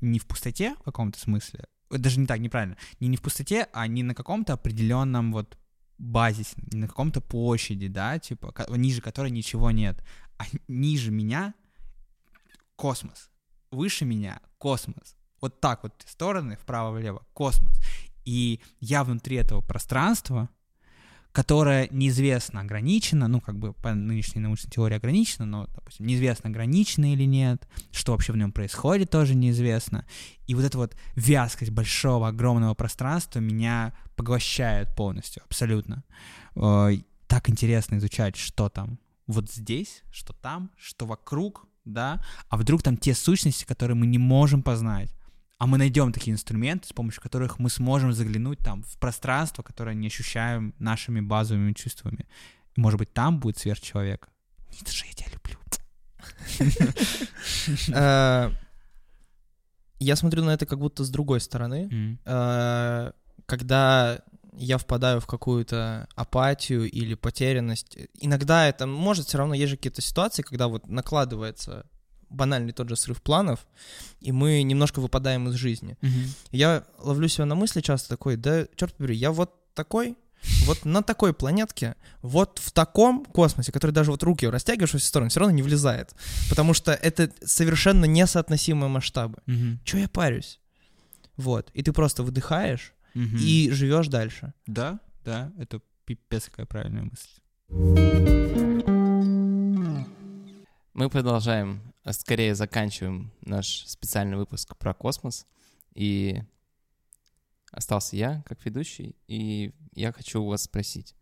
[SPEAKER 1] не в пустоте в каком-то смысле, э, даже не так, неправильно, не не в пустоте, а не на каком-то определенном вот базисе, не на каком-то площади, да, типа, ниже которой ничего нет, а ниже меня космос, выше меня космос, вот так вот стороны вправо-влево космос, и я внутри этого пространства, которое неизвестно ограничено, ну, как бы по нынешней научной теории ограничено, но, допустим, неизвестно, ограничено или нет, что вообще в нем происходит, тоже неизвестно. И вот эта вот вязкость большого, огромного пространства меня поглощает полностью, абсолютно. Ой, Так интересно изучать, что там вот здесь, что там, что вокруг, да, а вдруг там те сущности, которые мы не можем познать, а мы найдем такие инструменты, с помощью которых мы сможем заглянуть там в пространство, которое не ощущаем нашими базовыми чувствами. И, может быть, там будет сверхчеловек. Ницше, я тебя люблю.
[SPEAKER 4] Э, Я смотрю на это как будто с другой стороны. Э, Когда я впадаю в какую-то апатию или потерянность, иногда это может все равно есть же какие-то ситуации, когда вот накладывается банальный тот же срыв планов, и мы немножко выпадаем из жизни.
[SPEAKER 1] Мгм.
[SPEAKER 4] Я ловлю себя на мысли часто такой, да, черт побери, я вот такой, вот на такой планетке, вот в таком космосе, который даже вот руки растягиваешь во все стороны, все равно не влезает. Потому что это совершенно несоотносимые масштабы.
[SPEAKER 1] Мгм.
[SPEAKER 4] Че я парюсь? Вот. И ты просто выдыхаешь
[SPEAKER 1] Мгм.
[SPEAKER 4] и живешь дальше.
[SPEAKER 1] Да, да, это пипец какая правильная мысль.
[SPEAKER 2] Мы продолжаем, скорее заканчиваем наш специальный выпуск про космос. И остался я, как ведущий, и я хочу у вас спросить,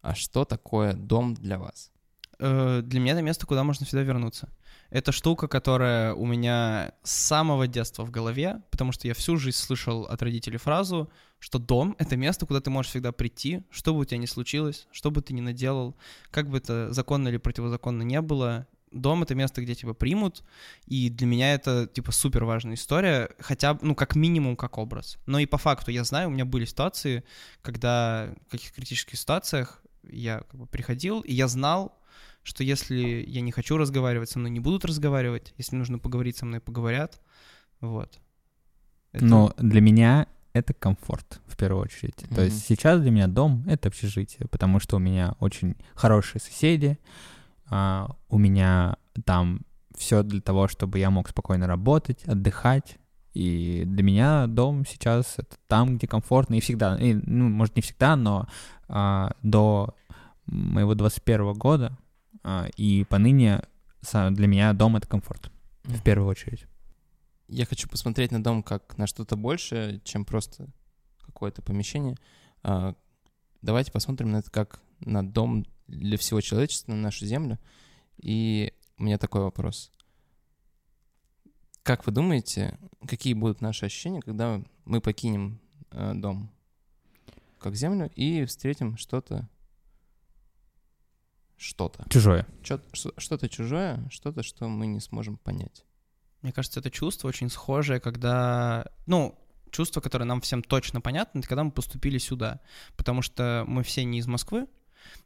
[SPEAKER 2] а что такое дом для вас?
[SPEAKER 4] Э, Для меня это место, куда можно всегда вернуться. Это штука, которая у меня с самого детства в голове, потому что я всю жизнь слышал от родителей фразу, что дом — это место, куда ты можешь всегда прийти, что бы у тебя ни случилось, что бы ты ни наделал, как бы это законно или противозаконно не было, дом — это место, где тебя примут, и для меня это, типа, супер важная история, хотя, бы, ну, как минимум, как образ. Но и по факту я знаю, у меня были ситуации, когда в каких-то критических ситуациях я как бы приходил, и я знал, что если я не хочу разговаривать, со мной не будут разговаривать, если нужно поговорить, со мной поговорят, вот. Это-
[SPEAKER 1] Но для меня это комфорт в первую очередь. То
[SPEAKER 2] Мгм.
[SPEAKER 1] есть сейчас для меня дом — это общежитие, потому что у меня очень хорошие соседи, а, у меня там все для того, чтобы я мог спокойно работать, отдыхать. И для меня дом сейчас это там, где комфортно, и всегда, и, ну, может, не всегда, но а, до моего 21 года а, и поныне для меня дом — это комфорт, в первую очередь.
[SPEAKER 2] Я хочу посмотреть на дом как на что-то большее, чем просто какое-то помещение. А, Давайте посмотрим на это как на дом для всего человечества, на нашу землю. И у меня такой вопрос. Как вы думаете, какие будут наши ощущения, когда мы покинем э, дом как землю и встретим что-то, что-то,
[SPEAKER 1] Чужое.
[SPEAKER 2] Что-то чужое, что-то, что мы не сможем понять?
[SPEAKER 4] Мне кажется, это чувство очень схожее, когда, ну, чувство, которое нам всем точно понятно, это когда мы поступили сюда, потому что мы все не из Москвы,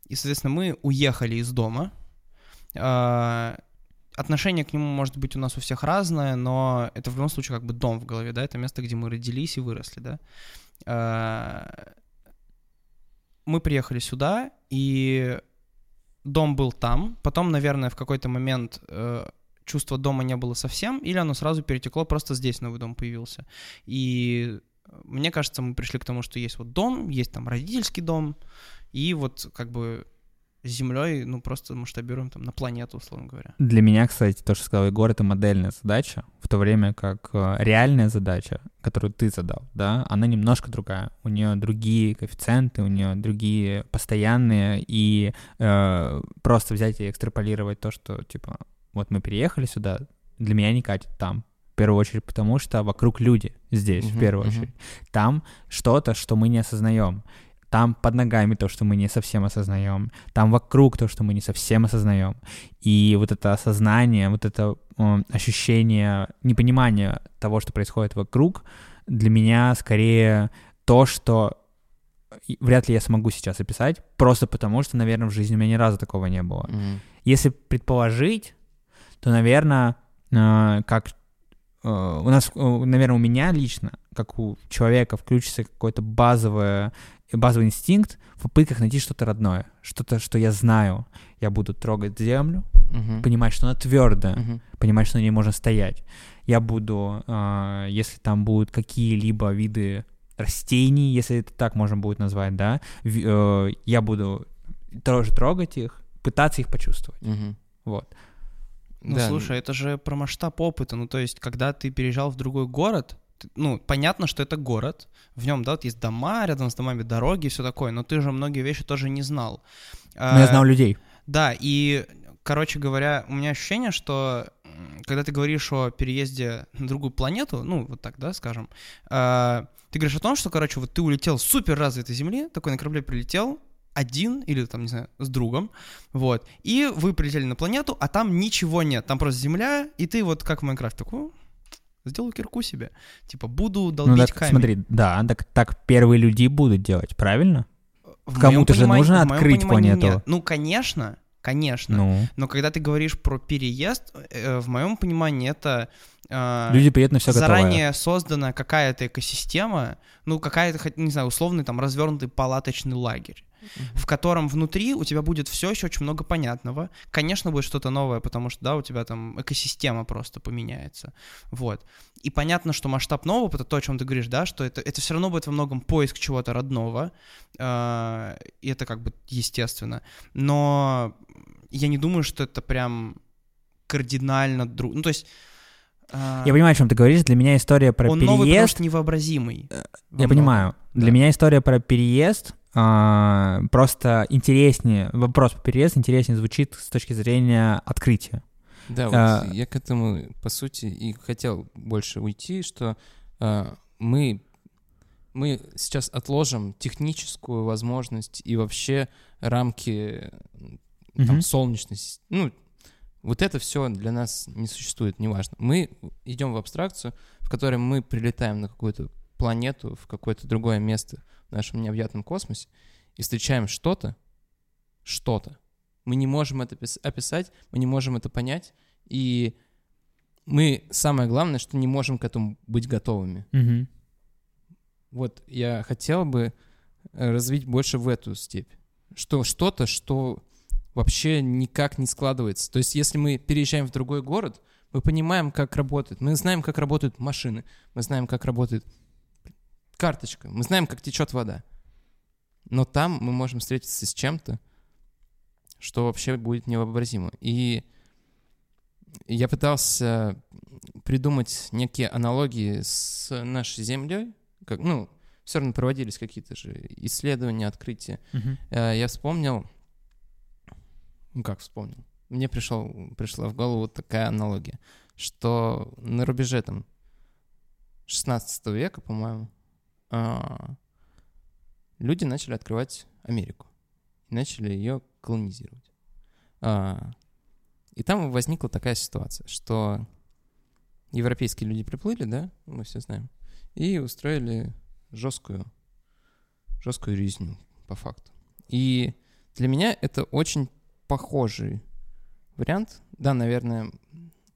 [SPEAKER 4] и, соответственно, мы уехали из дома. А, Отношение к нему может быть у нас у всех разное, но это в любом случае как бы дом в голове, да, это место, где мы родились и выросли, да. А, Мы приехали сюда, и дом был там, потом, наверное, в какой-то момент э, чувства дома не было совсем, или оно сразу перетекло, просто здесь новый дом появился. И мне кажется, мы пришли к тому, что есть вот дом, есть там родительский дом, и вот как бы землей, ну, просто масштабируем там на планету, условно говоря.
[SPEAKER 1] Для меня, кстати, то, что сказал Егор, это модельная задача, в то время как э, реальная задача, которую ты задал, да, она немножко другая. У нее другие коэффициенты, у нее другие постоянные, и э, просто взять и экстраполировать то, что, типа, вот мы переехали сюда, для меня не катит там. В первую очередь потому, что вокруг люди здесь, в
[SPEAKER 2] Мгм,
[SPEAKER 1] первую
[SPEAKER 2] мгм.
[SPEAKER 1] очередь. Там что-то, что мы не осознаем. Там под ногами то, что мы не совсем осознаем. Там вокруг то, что мы не совсем осознаем. И вот это осознание, вот это м, ощущение непонимания того, что происходит вокруг, для меня скорее то, что вряд ли я смогу сейчас описать, просто потому что, наверное, в жизни у меня ни разу такого не было.
[SPEAKER 2] Мгм.
[SPEAKER 1] Если предположить, то, наверное, э, как э, у нас, наверное, у меня лично, как у человека, включится какой-то базовый, базовый инстинкт в попытках найти что-то родное, что-то, что я знаю. Я буду трогать землю,
[SPEAKER 2] Мгм.
[SPEAKER 1] понимать, что она твердая,
[SPEAKER 2] Мгм.
[SPEAKER 1] понимать, что на ней можно стоять. Я буду, э, если там будут какие-либо виды растений, если это так можно будет назвать, да, э, я буду тоже трогать их, пытаться их почувствовать.
[SPEAKER 2] Мгм.
[SPEAKER 1] Вот.
[SPEAKER 4] Ну,
[SPEAKER 2] Да,
[SPEAKER 4] слушай, это же про масштаб опыта. Ну, то есть, когда ты переезжал в другой город, ну, понятно, что это город, в нем, да, вот есть дома, рядом с домами дороги, все такое, но ты же многие вещи тоже не знал.
[SPEAKER 1] Но я
[SPEAKER 4] А,
[SPEAKER 1] знал людей.
[SPEAKER 4] Да, и, короче говоря, у меня ощущение, что когда ты говоришь о переезде на другую планету, ну, вот так, да, скажем, а, ты говоришь о том, что, короче, вот ты улетел с супер развитой Земли, такой на корабле прилетел, один или там, не знаю, с другом, вот, и вы прилетели на планету, а там ничего нет, там просто Земля, и ты вот как в Майнкрафте такой, «О, сделаю кирку себе, типа, буду долбить
[SPEAKER 1] Ну так,
[SPEAKER 4] камень.
[SPEAKER 1] смотри, да, так, так первые люди будут делать, правильно? Кому-то же нужно открыть планету.
[SPEAKER 4] нет. Ну, конечно, конечно.
[SPEAKER 1] Ну,
[SPEAKER 4] Но когда ты говоришь про переезд, э, в моем понимании это э,
[SPEAKER 1] люди приедут на все готовое.
[SPEAKER 4] заранее создана какая-то экосистема, ну какая-то, не знаю, условный там развернутый палаточный лагерь, в котором внутри у тебя будет все еще очень много понятного. Конечно, будет что-то новое, потому что, да, у тебя там экосистема просто поменяется. Вот. И понятно, что масштаб нового опыта, то, о чем ты говоришь, да, что это, это все равно будет во многом поиск чего-то родного, э, и это как бы естественно. Но я не думаю, что это прям кардинально друг... Ну, то есть... э,
[SPEAKER 1] Я понимаю, о чем ты говоришь. Для меня история про
[SPEAKER 4] он новый, потому
[SPEAKER 1] переезд.
[SPEAKER 4] что невообразимый. во
[SPEAKER 1] Я понимаю. Для
[SPEAKER 4] да.
[SPEAKER 1] меня история про переезд а, просто интереснее. Вопрос по переезду интереснее звучит с точки зрения открытия.
[SPEAKER 2] Да, вот
[SPEAKER 1] А.
[SPEAKER 2] я к этому, по сути, и хотел больше уйти, что а, мы, мы сейчас отложим техническую возможность и вообще рамки там,
[SPEAKER 1] Мгм.
[SPEAKER 2] солнечности. Ну, вот это все для нас не существует, неважно. Мы идем в абстракцию, в которой мы прилетаем на какую-то планету, в какое-то другое место нашем необъятном космосе и встречаем что-то, что-то. Мы не можем это пис- описать, мы не можем это понять, и мы, самое главное, что не можем к этому быть готовыми.
[SPEAKER 1] Мгм.
[SPEAKER 2] Вот я хотел бы э, развить больше в эту степь. Что что-то, что вообще никак не складывается. То есть если мы переезжаем в другой город, мы понимаем, как работает. Мы знаем, как работают машины. Мы знаем, как работает карточка. Мы знаем, как течет вода. Но там мы можем встретиться с чем-то, что вообще будет невообразимо. И я пытался придумать некие аналогии с нашей Землей. Как, ну, все равно проводились какие-то же исследования, открытия. Э, Я вспомнил, ну как вспомнил, мне пришел, пришла в голову такая аналогия, что на рубеже там 16 века, по-моему, люди начали открывать Америку, начали ее колонизировать. А, И там возникла такая ситуация, что европейские люди приплыли, да, мы все знаем, и устроили жесткую, жесткую резню, по факту. И для меня это очень похожий вариант. Да, наверное,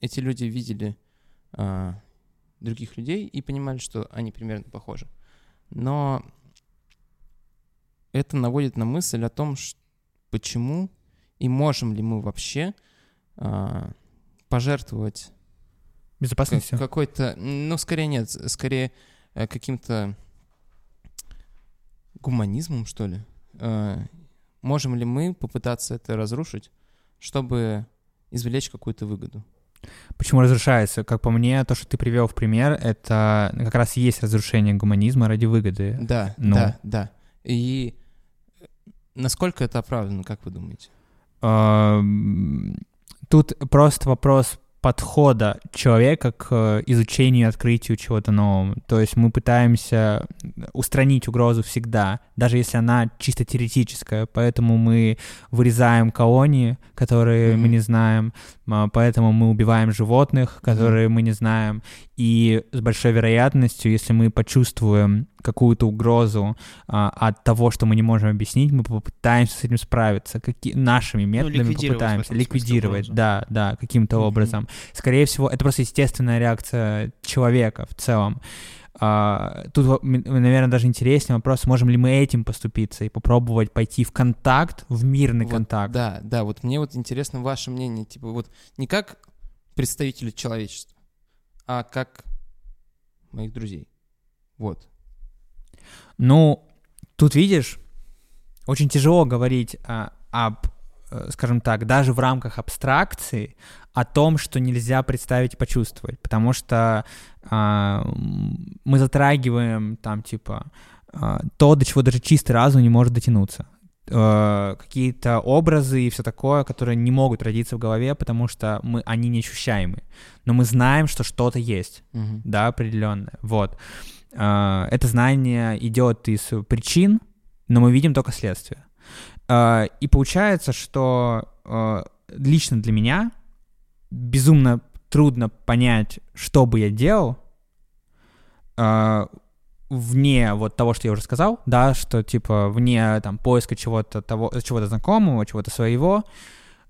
[SPEAKER 2] эти люди видели а, других людей и понимали, что они примерно похожи. Но это наводит на мысль о том, ш- почему и можем ли мы вообще а, пожертвовать
[SPEAKER 1] Безопасностью.
[SPEAKER 2] какой-то, ну, скорее нет, скорее э, каким-то гуманизмом, что ли. Э, Можем ли мы попытаться это разрушить, чтобы извлечь какую-то выгоду?
[SPEAKER 1] Почему разрушается? Как по мне, то, что ты привел в пример, это как раз и есть разрушение гуманизма ради выгоды.
[SPEAKER 2] Да,
[SPEAKER 1] Ну.
[SPEAKER 2] да, да. И насколько это оправдано, как вы думаете?
[SPEAKER 1] Тут просто вопрос подхода человека к э, изучению и открытию чего-то нового. То есть мы пытаемся устранить угрозу всегда, даже если она чисто теоретическая. Поэтому мы вырезаем колонии, которые мы
[SPEAKER 2] Мгм.
[SPEAKER 1] не знаем, поэтому мы убиваем животных, которые мы не знаем. И с большой вероятностью, если мы почувствуем какую-то угрозу а, от того, что мы не можем объяснить, мы попытаемся с этим справиться. Каки- нашими методами
[SPEAKER 4] Ну, ликвидировать в
[SPEAKER 1] попытаемся ликвидировать.
[SPEAKER 4] угрозу.
[SPEAKER 1] Да, да, каким-то
[SPEAKER 2] Мгм.
[SPEAKER 1] образом. Скорее всего, это просто естественная реакция человека в целом. А, тут, наверное, даже интереснее вопрос, можем ли мы этим поступиться и попробовать пойти в контакт, в мирный
[SPEAKER 2] Вот,
[SPEAKER 1] контакт.
[SPEAKER 2] Да, да, вот мне вот интересно ваше мнение, типа вот не как представители человечества, а как моих друзей. Вот.
[SPEAKER 1] Ну, тут видишь, очень тяжело говорить а, об, скажем так, даже в рамках абстракции о том, что нельзя представить и почувствовать, потому что м, мы затрагиваем там типа а, то, до чего даже чистый разум не может дотянуться. Э, какие-то образы и все такое, которые не могут родиться в голове, потому что мы, они неощущаемы. Но мы знаем, что что-то есть
[SPEAKER 2] Мгм.
[SPEAKER 1] да, определенное. Вот. А, Это знание идет из причин, но мы видим только следствие. А, И получается, что а, лично для меня безумно трудно понять, что бы я делал а, вне вот того, что я уже сказал, да, что типа вне там поиска чего-то того, чего-то знакомого, чего-то своего.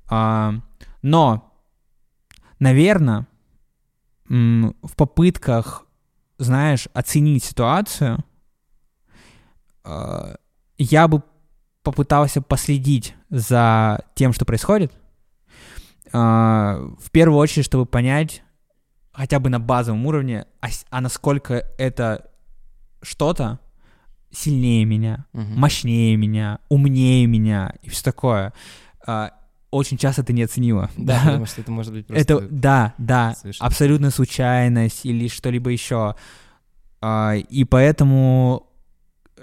[SPEAKER 1] Но, наверное, в попытках, знаешь, оценить ситуацию, э, я бы попытался последить за тем, что происходит, э, в первую очередь, чтобы понять хотя бы на базовом уровне, а, а насколько это что-то сильнее меня,
[SPEAKER 2] Мгм.
[SPEAKER 1] мощнее меня, умнее меня и все такое. А, Очень часто ты не оценила.
[SPEAKER 2] Да, потому что это может быть просто...
[SPEAKER 1] Это, да, да,
[SPEAKER 2] совершенно
[SPEAKER 1] абсолютно случайность или что-либо еще. А, И поэтому, э,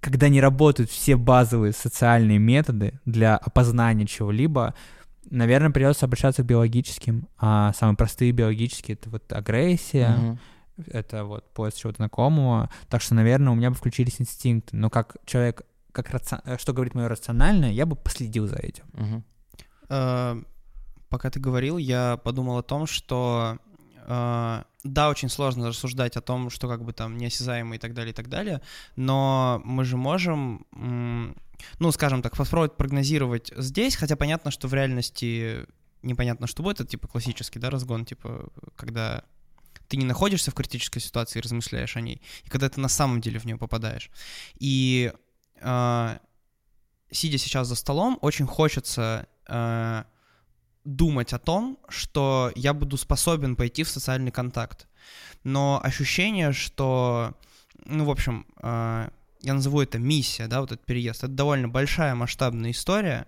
[SPEAKER 1] когда не работают все базовые социальные методы для опознания чего-либо, наверное, придется обращаться к биологическим, а самые простые биологические — это вот агрессия,
[SPEAKER 2] Мгм.
[SPEAKER 1] это вот поиск чего-то знакомого. Так что, наверное, у меня бы включились инстинкты. Но как человек, как раци- э, что говорит мое рациональное, я бы последил за этим.
[SPEAKER 4] Э, Пока ты говорил, я подумал о том, что да, очень сложно рассуждать о том, что как бы там неосязаемо и так далее, и так далее, но мы же можем, ну, скажем так, попробовать прогнозировать здесь, хотя понятно, что в реальности непонятно, что будет, это типа классический, да, разгон, типа, когда ты не находишься в критической ситуации и размышляешь о ней, и когда ты на самом деле в нее попадаешь. И э, сидя сейчас за столом, очень хочется э, думать о том, что я буду способен пойти в социальный контакт. Но ощущение, что, ну, в общем, э, я назову это миссия, да, вот этот переезд, это довольно большая масштабная история,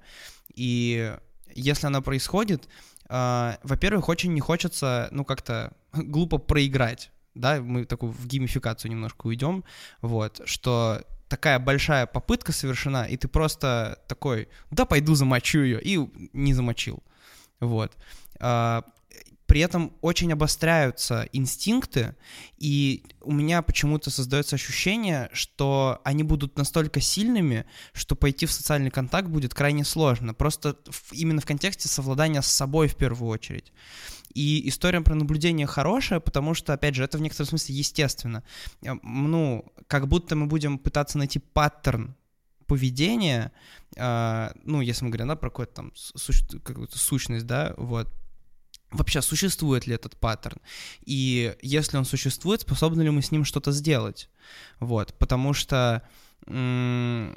[SPEAKER 4] и если она происходит, э, во-первых, очень не хочется, ну, как-то глупо проиграть, да, мы такую в геймификацию немножко уйдем, вот, что такая большая попытка совершена, и ты просто такой, да, пойду замочу ее, и не замочил. Вот. А, При этом очень обостряются инстинкты, и у меня почему-то создается ощущение, что они будут настолько сильными, что пойти в социальный контакт будет крайне сложно. Просто именно в контексте совладания с собой в первую очередь. И история про наблюдение хорошая, потому что, опять же, это в некотором смысле естественно. Э, Ну, как будто мы будем пытаться найти паттерн поведения, а, ну, если мы говорим, да, про какую-то там су- какую-то сущность, да, вот, вообще существует ли этот паттерн, и если он существует, способны ли мы с ним что-то сделать, вот, потому что м,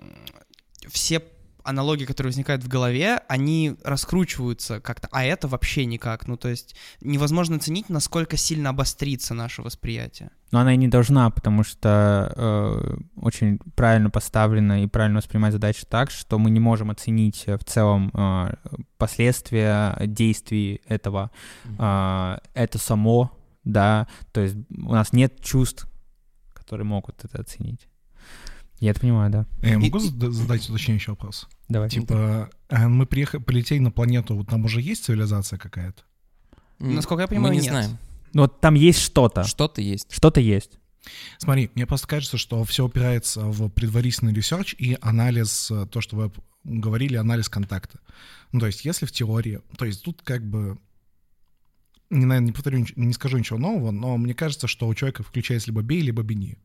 [SPEAKER 4] все аналогии, которые возникают в голове, они раскручиваются как-то, а это вообще никак, ну, то есть невозможно оценить, насколько сильно обострится наше восприятие.
[SPEAKER 1] Но она и не должна, потому что э, очень правильно поставлена и правильно воспринимать задачу так, что мы не можем оценить э, в целом э, последствия действий этого. А, это само, да, то есть у нас нет чувств, которые могут это оценить. Я это понимаю, да.
[SPEAKER 3] Я могу
[SPEAKER 4] И-
[SPEAKER 3] зада- задать уточняющий вопрос?
[SPEAKER 1] Давай.
[SPEAKER 3] Типа, а мы приехали, полетели на планету, вот там уже есть цивилизация какая-то?
[SPEAKER 4] Насколько я понимаю,
[SPEAKER 2] Мы не
[SPEAKER 4] нет.
[SPEAKER 2] знаем.
[SPEAKER 1] Ну, Вот там есть что-то.
[SPEAKER 2] Что-то есть.
[SPEAKER 1] Что-то есть.
[SPEAKER 3] Смотри, мне просто кажется, что все упирается в предварительный research и анализ, э, то, что вы говорили, анализ контакта. Ну, то есть, если в теории, то есть тут как бы, не, наверное, не повторю, не скажу ничего нового, но мне кажется, что у человека включается либо бей, либо бени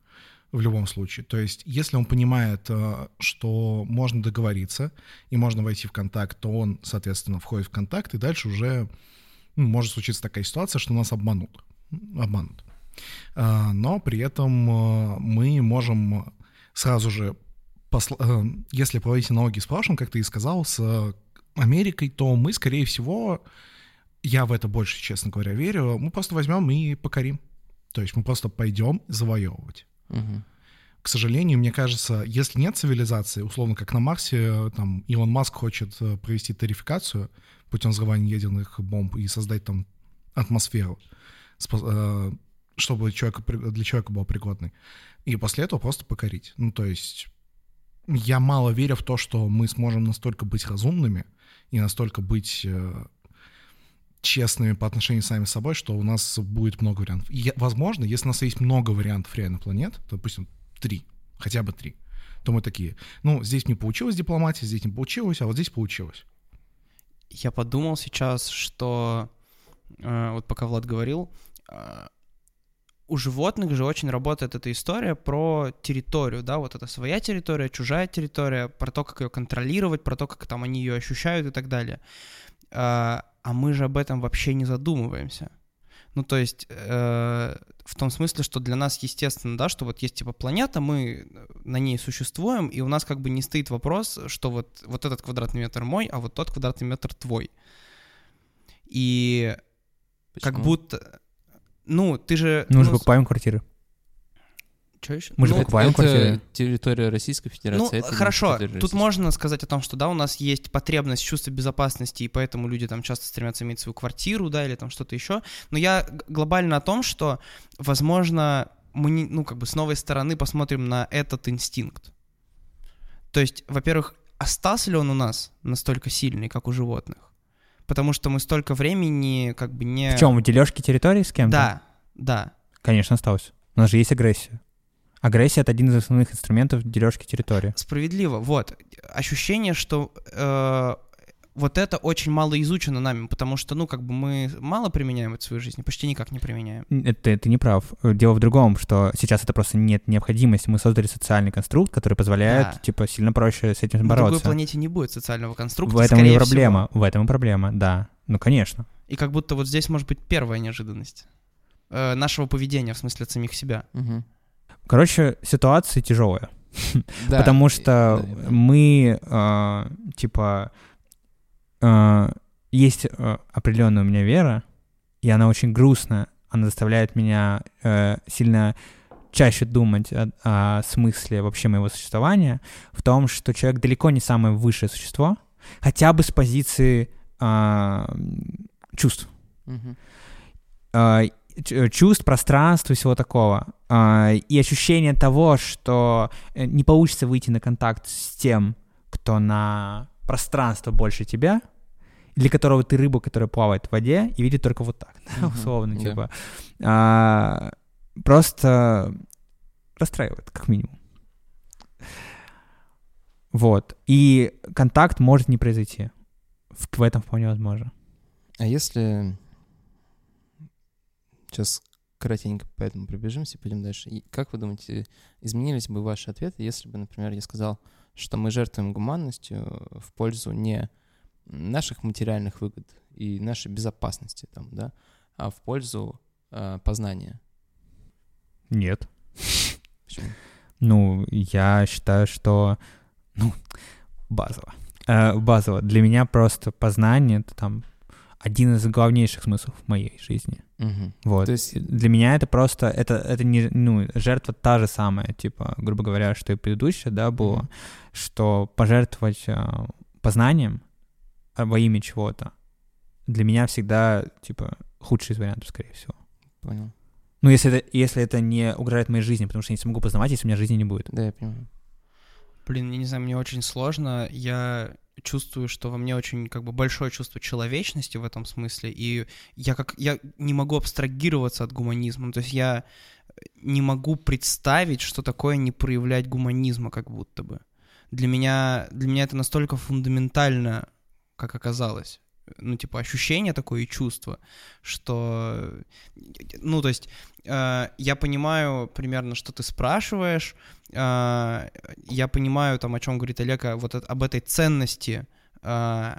[SPEAKER 3] в любом случае. То есть, если он понимает, э, что можно договориться и можно войти в контакт, то он, соответственно, входит в контакт, и дальше уже ну, может случиться такая ситуация, что нас обманут. Обманут. А, но при этом э, мы можем сразу же, э, если проводить аналогии с прошлым, как ты и сказал, с э, Америкой, то мы, скорее всего, я в это больше, честно говоря, верю, мы просто возьмем и покорим. То есть мы просто пойдем завоевывать. К сожалению, мне кажется, если нет цивилизации, условно, как на Марсе, там, Илон Маск хочет э, провести тарификацию путем взрывания ядерных бомб и создать там атмосферу, э, чтобы человека, для человека была пригодной. И после этого просто покорить. Ну, то есть я мало верю в то, что мы сможем настолько быть разумными и настолько быть э, честными по отношению сами с собой, что у нас будет много вариантов. И, возможно, если у нас есть много вариантов реально планет, допустим, три, хотя бы три, то мы такие, ну, здесь не получилось дипломатия, здесь не получилось, а вот здесь получилось.
[SPEAKER 4] Я подумал сейчас, что э, вот пока Влад говорил, э, у животных же очень работает эта история про территорию, да, вот это своя территория, чужая территория, про то, как ее контролировать, про то, как там они ее ощущают и так далее. А, а мы же об этом вообще не задумываемся. Ну, то есть, э, в том смысле, что для нас естественно, да, что вот есть типа планета, мы на ней существуем, и у нас как бы не стоит вопрос, что вот, вот этот квадратный метр мой, а вот тот квадратный метр твой. И как
[SPEAKER 2] Почему?
[SPEAKER 4] будто... Ну, ты же...
[SPEAKER 1] Мы же
[SPEAKER 4] ну,
[SPEAKER 1] покупаем квартиры.
[SPEAKER 4] Чё еще?
[SPEAKER 1] мы же
[SPEAKER 4] Ну,
[SPEAKER 1] покупаем
[SPEAKER 2] это
[SPEAKER 1] квартиры.
[SPEAKER 2] территория Российской Федерации.
[SPEAKER 4] Ну,
[SPEAKER 2] это
[SPEAKER 4] хорошо, тут можно сказать о том, что, да, у нас есть потребность в чувстве безопасности, и поэтому люди там часто стремятся иметь свою квартиру, да, или там что-то еще. Но я глобально о том, что, возможно, мы, не, ну, как бы с новой стороны посмотрим на этот инстинкт. То есть, во-первых, остался ли он у нас настолько сильный, как у животных? потому что мы столько времени как бы не...
[SPEAKER 1] В чем, в дележке территории с кем-то?
[SPEAKER 4] Да, да.
[SPEAKER 1] Конечно, осталось. У нас же есть агрессия. Агрессия — это один из основных инструментов дележки территории.
[SPEAKER 4] Справедливо. Вот. Ощущение, что э, вот это очень мало изучено нами, потому что, ну, как бы мы мало применяем это в своей жизни, почти никак не применяем.
[SPEAKER 1] Это, ты не прав. Дело в другом, что сейчас это просто нет необходимости. Мы создали социальный конструкт, который позволяет,
[SPEAKER 4] Да.
[SPEAKER 1] типа, сильно проще с этим
[SPEAKER 4] На другой
[SPEAKER 1] бороться.
[SPEAKER 4] планете не будет социального конструкта,
[SPEAKER 1] В этом и проблема.
[SPEAKER 4] всего.
[SPEAKER 1] В этом и проблема, да. Ну, конечно.
[SPEAKER 4] И как будто вот здесь может быть первая неожиданность э, нашего поведения, в смысле от самих себя.
[SPEAKER 2] Мгм.
[SPEAKER 1] Короче, ситуация тяжелая.
[SPEAKER 2] Да,
[SPEAKER 1] Потому что
[SPEAKER 2] да,
[SPEAKER 1] мы, э, типа, э, есть э, определенная у меня вера, и она очень грустная. Она заставляет меня э, сильно чаще думать о, о смысле вообще моего существования, в том, что человек далеко не самое высшее существо, хотя бы с позиции а, чувств. А, ч- чувств, пространства и всего такого. А, И ощущение того, что э, не получится выйти на контакт с тем, кто на пространство больше тебя, для которого ты рыба, которая плавает в воде и видит только вот так, да, условно,
[SPEAKER 2] да.
[SPEAKER 1] типа. А, Просто расстраивает, как минимум. Вот. И контакт может не произойти. В, в этом вполне возможно.
[SPEAKER 2] А если... Сейчас коротенько по этому пробежимся, пойдем дальше. И как вы думаете, изменились бы ваши ответы, если бы, например, я сказал, что мы жертвуем гуманностью в пользу не наших материальных выгод и нашей безопасности, там, да, а в пользу э, познания?
[SPEAKER 1] Нет.
[SPEAKER 2] Почему?
[SPEAKER 1] Ну, я считаю, что, ну, базово. Э, базово. Для меня просто познание — это там один из главнейших смыслов в моей жизни.
[SPEAKER 2] Мгм.
[SPEAKER 1] Вот.
[SPEAKER 2] То есть-
[SPEAKER 1] Для меня это просто, это, это не, ну, жертва та же самая, типа, грубо говоря, что и предыдущая, да, было,
[SPEAKER 2] Мгм.
[SPEAKER 1] что пожертвовать э, познанием а, во имя чего-то для меня всегда, типа, худший из вариантов, скорее всего.
[SPEAKER 2] Понял.
[SPEAKER 1] Ну, если это, если это не угрожает моей жизни, потому что я не смогу познавать, если у меня жизни не будет.
[SPEAKER 2] Да, я понимаю.
[SPEAKER 4] Блин, я не знаю, мне очень сложно. Я чувствую, что во мне очень как бы большое чувство человечности в этом смысле, и я как я не могу абстрагироваться от гуманизма. То есть я не могу представить, что такое не проявлять гуманизма, как будто бы. Для меня для меня это настолько фундаментально, как оказалось. Ну, типа, ощущение такое и чувство, что... Ну, то есть, э, я понимаю примерно, что ты спрашиваешь, э, я понимаю, там, о чем говорит Олег, а вот от- об этой ценности э,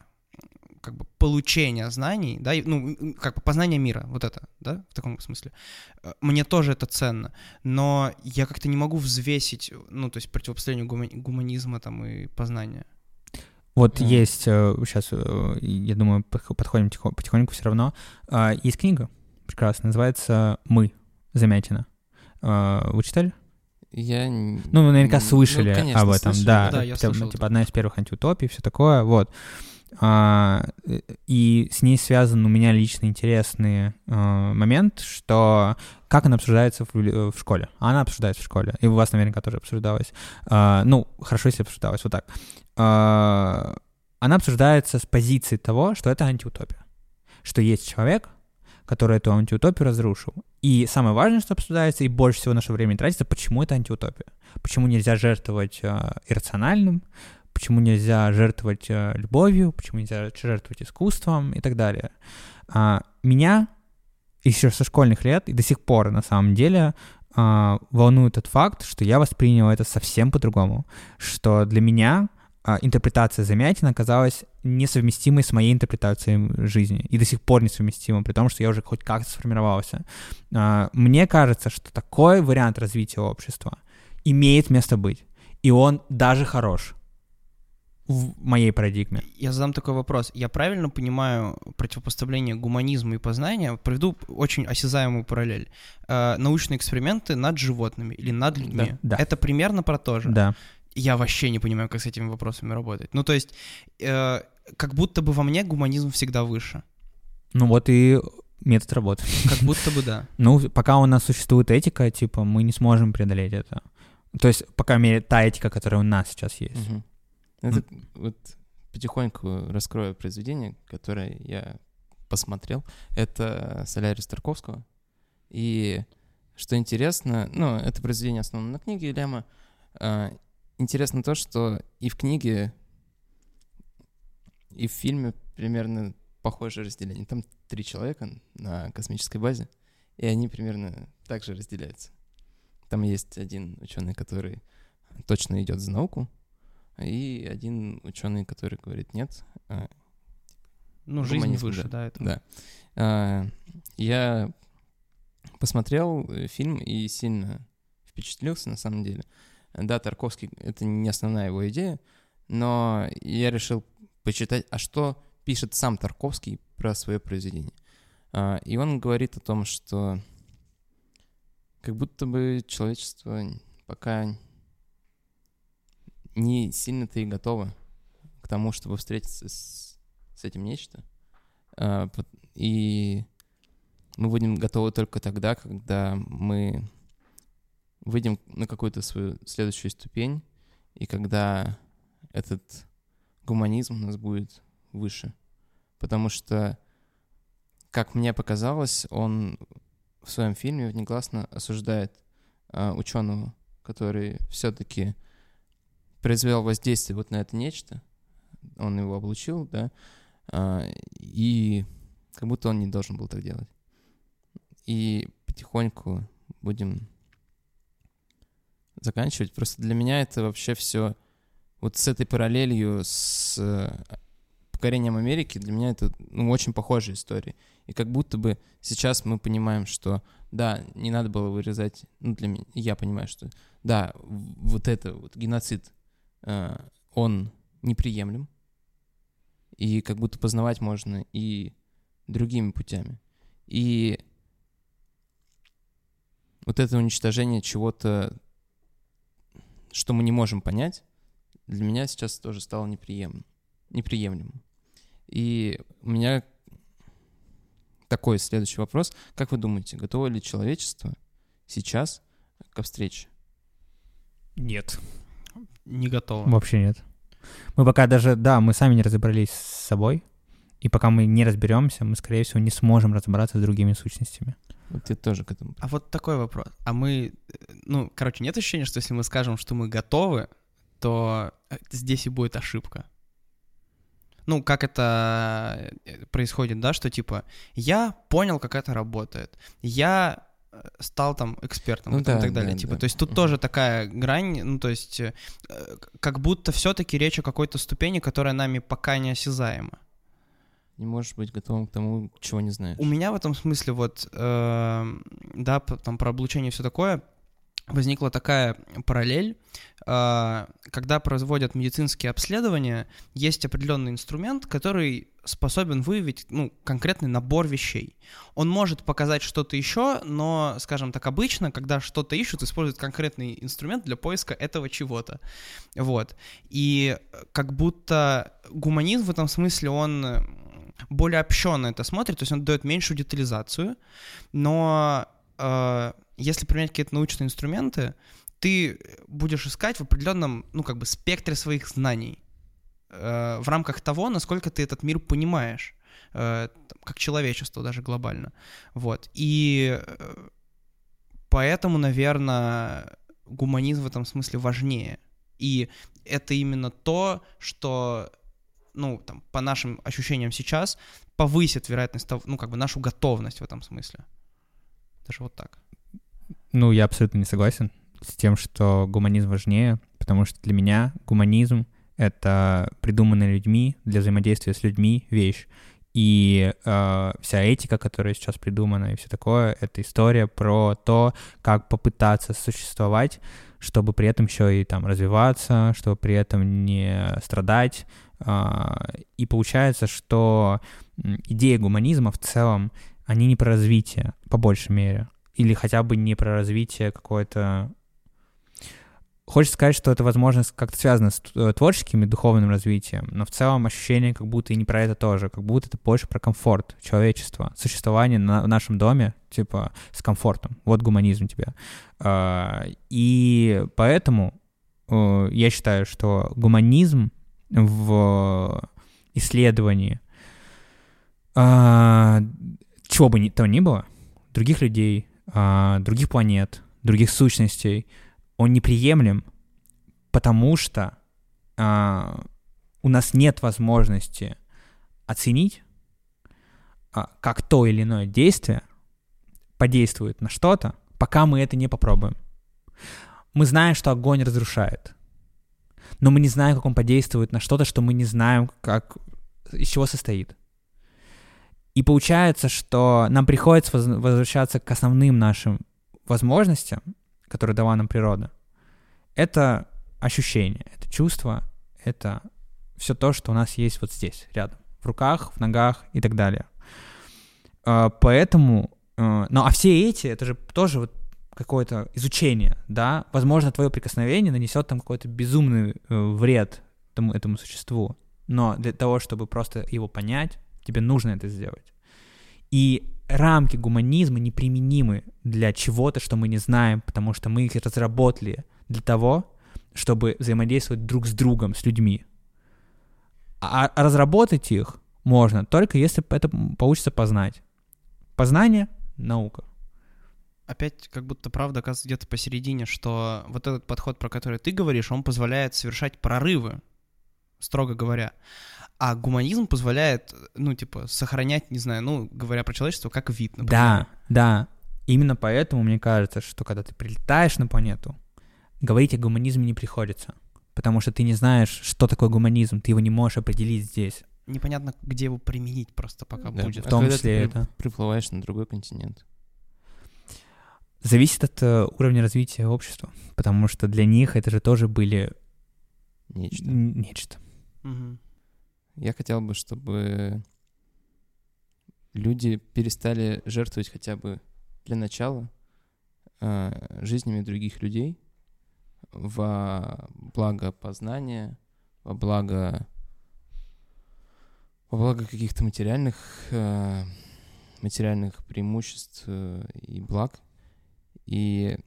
[SPEAKER 4] как бы получения знаний, да, ну, как бы познания мира, вот это, да, в таком смысле. Э, Мне тоже это ценно, но я как-то не могу взвесить, ну, то есть противопоставление гума- гуманизма там и познания.
[SPEAKER 1] Вот
[SPEAKER 2] Мгм.
[SPEAKER 1] есть, сейчас, я думаю, подх- подходим тихо- потихоньку все равно. А, Есть книга прекрасная, называется «Мы», Замятина. А, Вы читали?
[SPEAKER 2] Я...
[SPEAKER 1] Ну, вы наверняка
[SPEAKER 2] н-
[SPEAKER 1] слышали
[SPEAKER 2] конечно,
[SPEAKER 1] об этом,
[SPEAKER 2] слышал,
[SPEAKER 1] да.
[SPEAKER 4] да, я
[SPEAKER 1] это, ну,
[SPEAKER 4] слышал
[SPEAKER 1] типа одна из первых антиутопий, все такое, вот. А, э, и с ней связан у меня лично интересный а, момент, что как она обсуждается в, э, в школе. Она обсуждается в школе, и у вас наверняка тоже обсуждалась. А, ну, хорошо, если обсуждалась, вот так. А, она обсуждается с позиции того, что это антиутопия. Что есть человек, который эту антиутопию разрушил. И самое важное, что обсуждается, и больше всего нашего времени тратится, почему это антиутопия. Почему нельзя жертвовать э, иррациональным, почему нельзя жертвовать э, любовью, почему нельзя жертвовать искусством и так далее. А, меня еще со школьных лет и до сих пор на самом деле а, волнует тот факт, что я воспринял это совсем по-другому, что для меня интерпретация Замятина оказалась несовместимой с моей интерпретацией жизни и до сих пор несовместимой, при том, что я уже хоть как-то сформировался. А, Мне кажется, что такой вариант развития общества имеет место быть, и он даже хорош в моей парадигме.
[SPEAKER 4] Я задам такой вопрос. Я правильно понимаю противопоставление гуманизма и познания? Приведу очень осязаемую параллель. Э, научные эксперименты над животными или над людьми.
[SPEAKER 1] да.
[SPEAKER 4] Это примерно про то же.
[SPEAKER 1] Да.
[SPEAKER 4] Я вообще не понимаю, как с этими вопросами работать. Ну, то есть, э, как будто бы во мне гуманизм всегда выше.
[SPEAKER 1] Ну вот и метод работы.
[SPEAKER 4] Как будто бы да.
[SPEAKER 1] Ну, пока у нас существует этика, типа, мы не сможем преодолеть это. То есть, по крайней мере, та этика, которая у нас сейчас есть.
[SPEAKER 2] Мгм. Это вот потихоньку раскрою произведение, которое я посмотрел. Это «Солярис Тарковского». И что интересно, ну, это произведение основано на книге Лема. Интересно то, что и в книге, и в фильме примерно похожее разделение. Там три человека на космической базе, и они примерно так же разделяются. Там есть один ученый, который точно идет за науку, и один ученый, который говорит нет. А,
[SPEAKER 4] Ну, жизнь
[SPEAKER 2] Гуманизм,
[SPEAKER 4] выше,
[SPEAKER 2] да.
[SPEAKER 4] да, это.
[SPEAKER 2] Да. А, Я посмотрел э, фильм и сильно впечатлился, на самом деле. Да, Тарковский — это не основная его идея, но я решил почитать, а что пишет сам Тарковский про свое произведение. А, И он говорит о том, что как будто бы человечество пока не сильно-то и готово к тому, чтобы встретиться с, с этим нечто. А, И мы будем готовы только тогда, когда мы выйдем на какую-то свою следующую ступень, и когда этот гуманизм у нас будет выше. Потому что, как мне показалось, он в своем фильме негласно осуждает а, ученого, который все-таки произвел воздействие вот на это нечто, он его облучил, да, а, и как будто он не должен был так делать. И потихоньку будем заканчивать. Просто для меня это вообще все вот с этой параллелью с э, покорением Америки, для меня это ну, очень похожая история. И как будто бы сейчас мы понимаем, что да, не надо было вырезать, ну для меня, я понимаю, что да, вот это вот геноцид, э, он неприемлем, и как будто познавать можно и другими путями. И вот это уничтожение чего-то, что мы не можем понять, для меня сейчас тоже стало неприемлем, неприемлемым. И у меня такой следующий вопрос. Как вы думаете, готово ли человечество сейчас ко встрече?
[SPEAKER 1] Нет.
[SPEAKER 4] Не готово.
[SPEAKER 1] Вообще нет. Мы пока даже, да, мы сами не разобрались с собой, и пока мы не разберемся, мы, скорее всего, не сможем разобраться с другими сущностями.
[SPEAKER 2] Вот я тоже к этому.
[SPEAKER 4] А вот такой вопрос. А мы, э, ну, короче, нет ощущения, что если мы скажем, что мы готовы, то э, здесь и будет ошибка. Ну, как это э, происходит, да, что типа я понял, как это работает, я стал там экспертом
[SPEAKER 2] Ну
[SPEAKER 4] этом и
[SPEAKER 2] да,
[SPEAKER 4] так далее.
[SPEAKER 2] да,
[SPEAKER 4] типа,
[SPEAKER 2] да.
[SPEAKER 4] то есть тут
[SPEAKER 2] Мгм.
[SPEAKER 4] тоже такая грань, ну, то есть как будто все-таки речь о какой-то ступени, которая нами пока не осязаема.
[SPEAKER 2] Не можешь быть готовым к тому, чего не знаешь.
[SPEAKER 4] У меня в этом смысле вот, э, да, там про облучение и все такое, возникла такая параллель, э, когда производят медицинские обследования, есть определенный инструмент, который способен выявить, ну, конкретный набор вещей. Он может показать что-то еще, но, скажем так, обычно, когда что-то ищут, используют конкретный инструмент для поиска этого чего-то. Вот. И э, как будто гуманизм в этом смысле, он более общенно это смотрит, то есть он дает меньшую детализацию, но э, если применять какие-то научные инструменты, ты будешь искать в определенном, ну, как бы, спектре своих знаний э, в рамках того, насколько ты этот мир понимаешь, э, как человечество даже глобально. Вот. И э, поэтому, наверное, гуманизм в этом смысле важнее. И это именно то, что, ну, там, по нашим ощущениям сейчас, повысит вероятность того, ну, как бы нашу готовность в этом смысле. Даже вот так.
[SPEAKER 1] Ну, я абсолютно не согласен с тем, что гуманизм важнее, потому что для меня гуманизм — это придуманная людьми для взаимодействия с людьми вещь. И э, вся этика, которая сейчас придумана, и все такое, это история про то, как попытаться существовать, чтобы при этом еще и там развиваться, чтобы при этом не страдать. И получается, что м, идея гуманизма в целом, они не про развитие, по большей мере, или хотя бы не про развитие какое-то... Хочется сказать, что это, возможно, как-то связано с т- творческим и духовным развитием, но в целом ощущение как будто и не про это тоже, как будто это больше про комфорт человечества, существование на, в нашем доме, типа, с комфортом. Вот гуманизм тебе. А, И поэтому э, я считаю, что гуманизм в исследовании а, чего бы ни то ни было, других людей, а, других планет, других сущностей, он неприемлем, потому что а, у нас нет возможности оценить, а, как то или иное действие подействует на что-то, пока мы это не попробуем. Мы знаем, что огонь разрушает, но мы не знаем, как он подействует на что-то, что мы не знаем, как, из чего состоит. И получается, что нам приходится возвращаться к основным нашим возможностям, которые дала нам природа. Это ощущение, это чувство, это все то, что у нас есть вот здесь, рядом, в руках, в ногах и так далее. А, поэтому, ну а все эти, это же тоже вот какое-то изучение, да, возможно, твое прикосновение нанесет там какой-то безумный э, вред тому, этому существу, но для того, чтобы просто его понять, тебе нужно это сделать. И рамки гуманизма неприменимы для чего-то, что мы не знаем, потому что мы их разработали для того, чтобы взаимодействовать друг с другом, с людьми. А разработать их можно только если это получится познать. Познание — наука
[SPEAKER 4] опять как будто правда оказывается где-то посередине, что вот этот подход, про который ты говоришь, он позволяет совершать прорывы, строго говоря. А гуманизм позволяет, ну, типа, сохранять, не знаю, ну, говоря про человечество, как вид, например.
[SPEAKER 1] Да, да. Именно поэтому мне кажется, что когда ты прилетаешь на планету, говорить о гуманизме не приходится. Потому что ты не знаешь, что такое гуманизм, ты его не можешь определить здесь.
[SPEAKER 4] Непонятно, где его применить просто пока да, будет.
[SPEAKER 1] В том а числе это.
[SPEAKER 2] приплываешь на другой континент
[SPEAKER 1] зависит от э, уровня развития общества, потому что для них это же тоже были
[SPEAKER 2] нечто.
[SPEAKER 1] нечто.
[SPEAKER 4] Угу.
[SPEAKER 2] Я хотел бы, чтобы люди перестали жертвовать хотя бы для начала э, жизнями других людей во благо познания, во благо во благо каких-то материальных э, материальных преимуществ э, и благ, и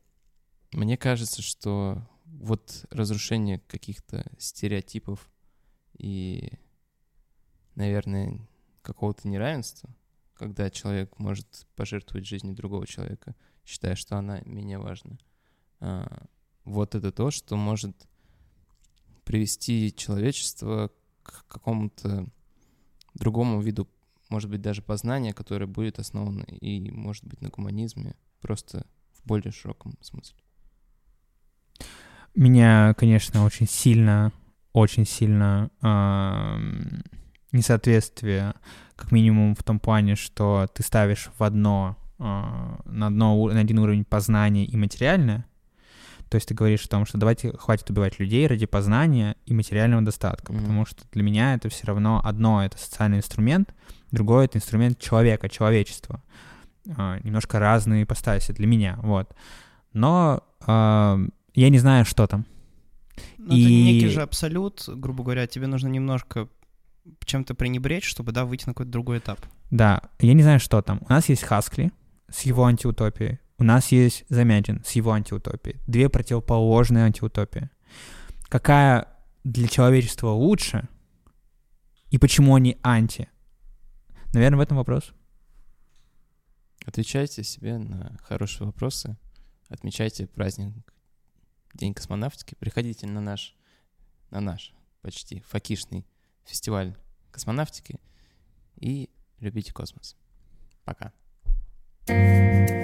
[SPEAKER 2] мне кажется, что вот разрушение каких-то стереотипов и, наверное, какого-то неравенства, когда человек может пожертвовать жизнью другого человека, считая, что она менее важна. А, вот это то, что может привести человечество к какому-то другому виду, может быть, даже познания, которое будет основано и, может быть, на гуманизме, просто в более широком смысле.
[SPEAKER 1] Меня, конечно, очень сильно, очень сильно э, несоответствие, как минимум в том плане, что ты ставишь в одно, э, на, одно, на один уровень познания и материальное, то есть ты говоришь о том, что давайте хватит убивать людей ради познания и материального достатка, mm-hmm. потому что для меня это все равно одно это социальный инструмент, другое это инструмент человека, человечества. А, немножко разные ипостаси для меня, вот. Но э, я не знаю, что там.
[SPEAKER 4] Но и... это некий же абсолют, грубо говоря, тебе нужно немножко чем-то пренебречь, чтобы, да, выйти на какой-то другой этап.
[SPEAKER 1] Да, я не знаю, что там. У нас есть Хаскли с его антиутопией, у нас есть Замятин с его антиутопией. Две противоположные антиутопии. Какая для человечества лучше и почему они анти? Наверное, в этом вопрос.
[SPEAKER 2] Отвечайте себе на хорошие вопросы. Отмечайте праздник День космонавтики. Приходите на наш, на наш почти факишный фестиваль космонавтики и любите космос. Пока. thank you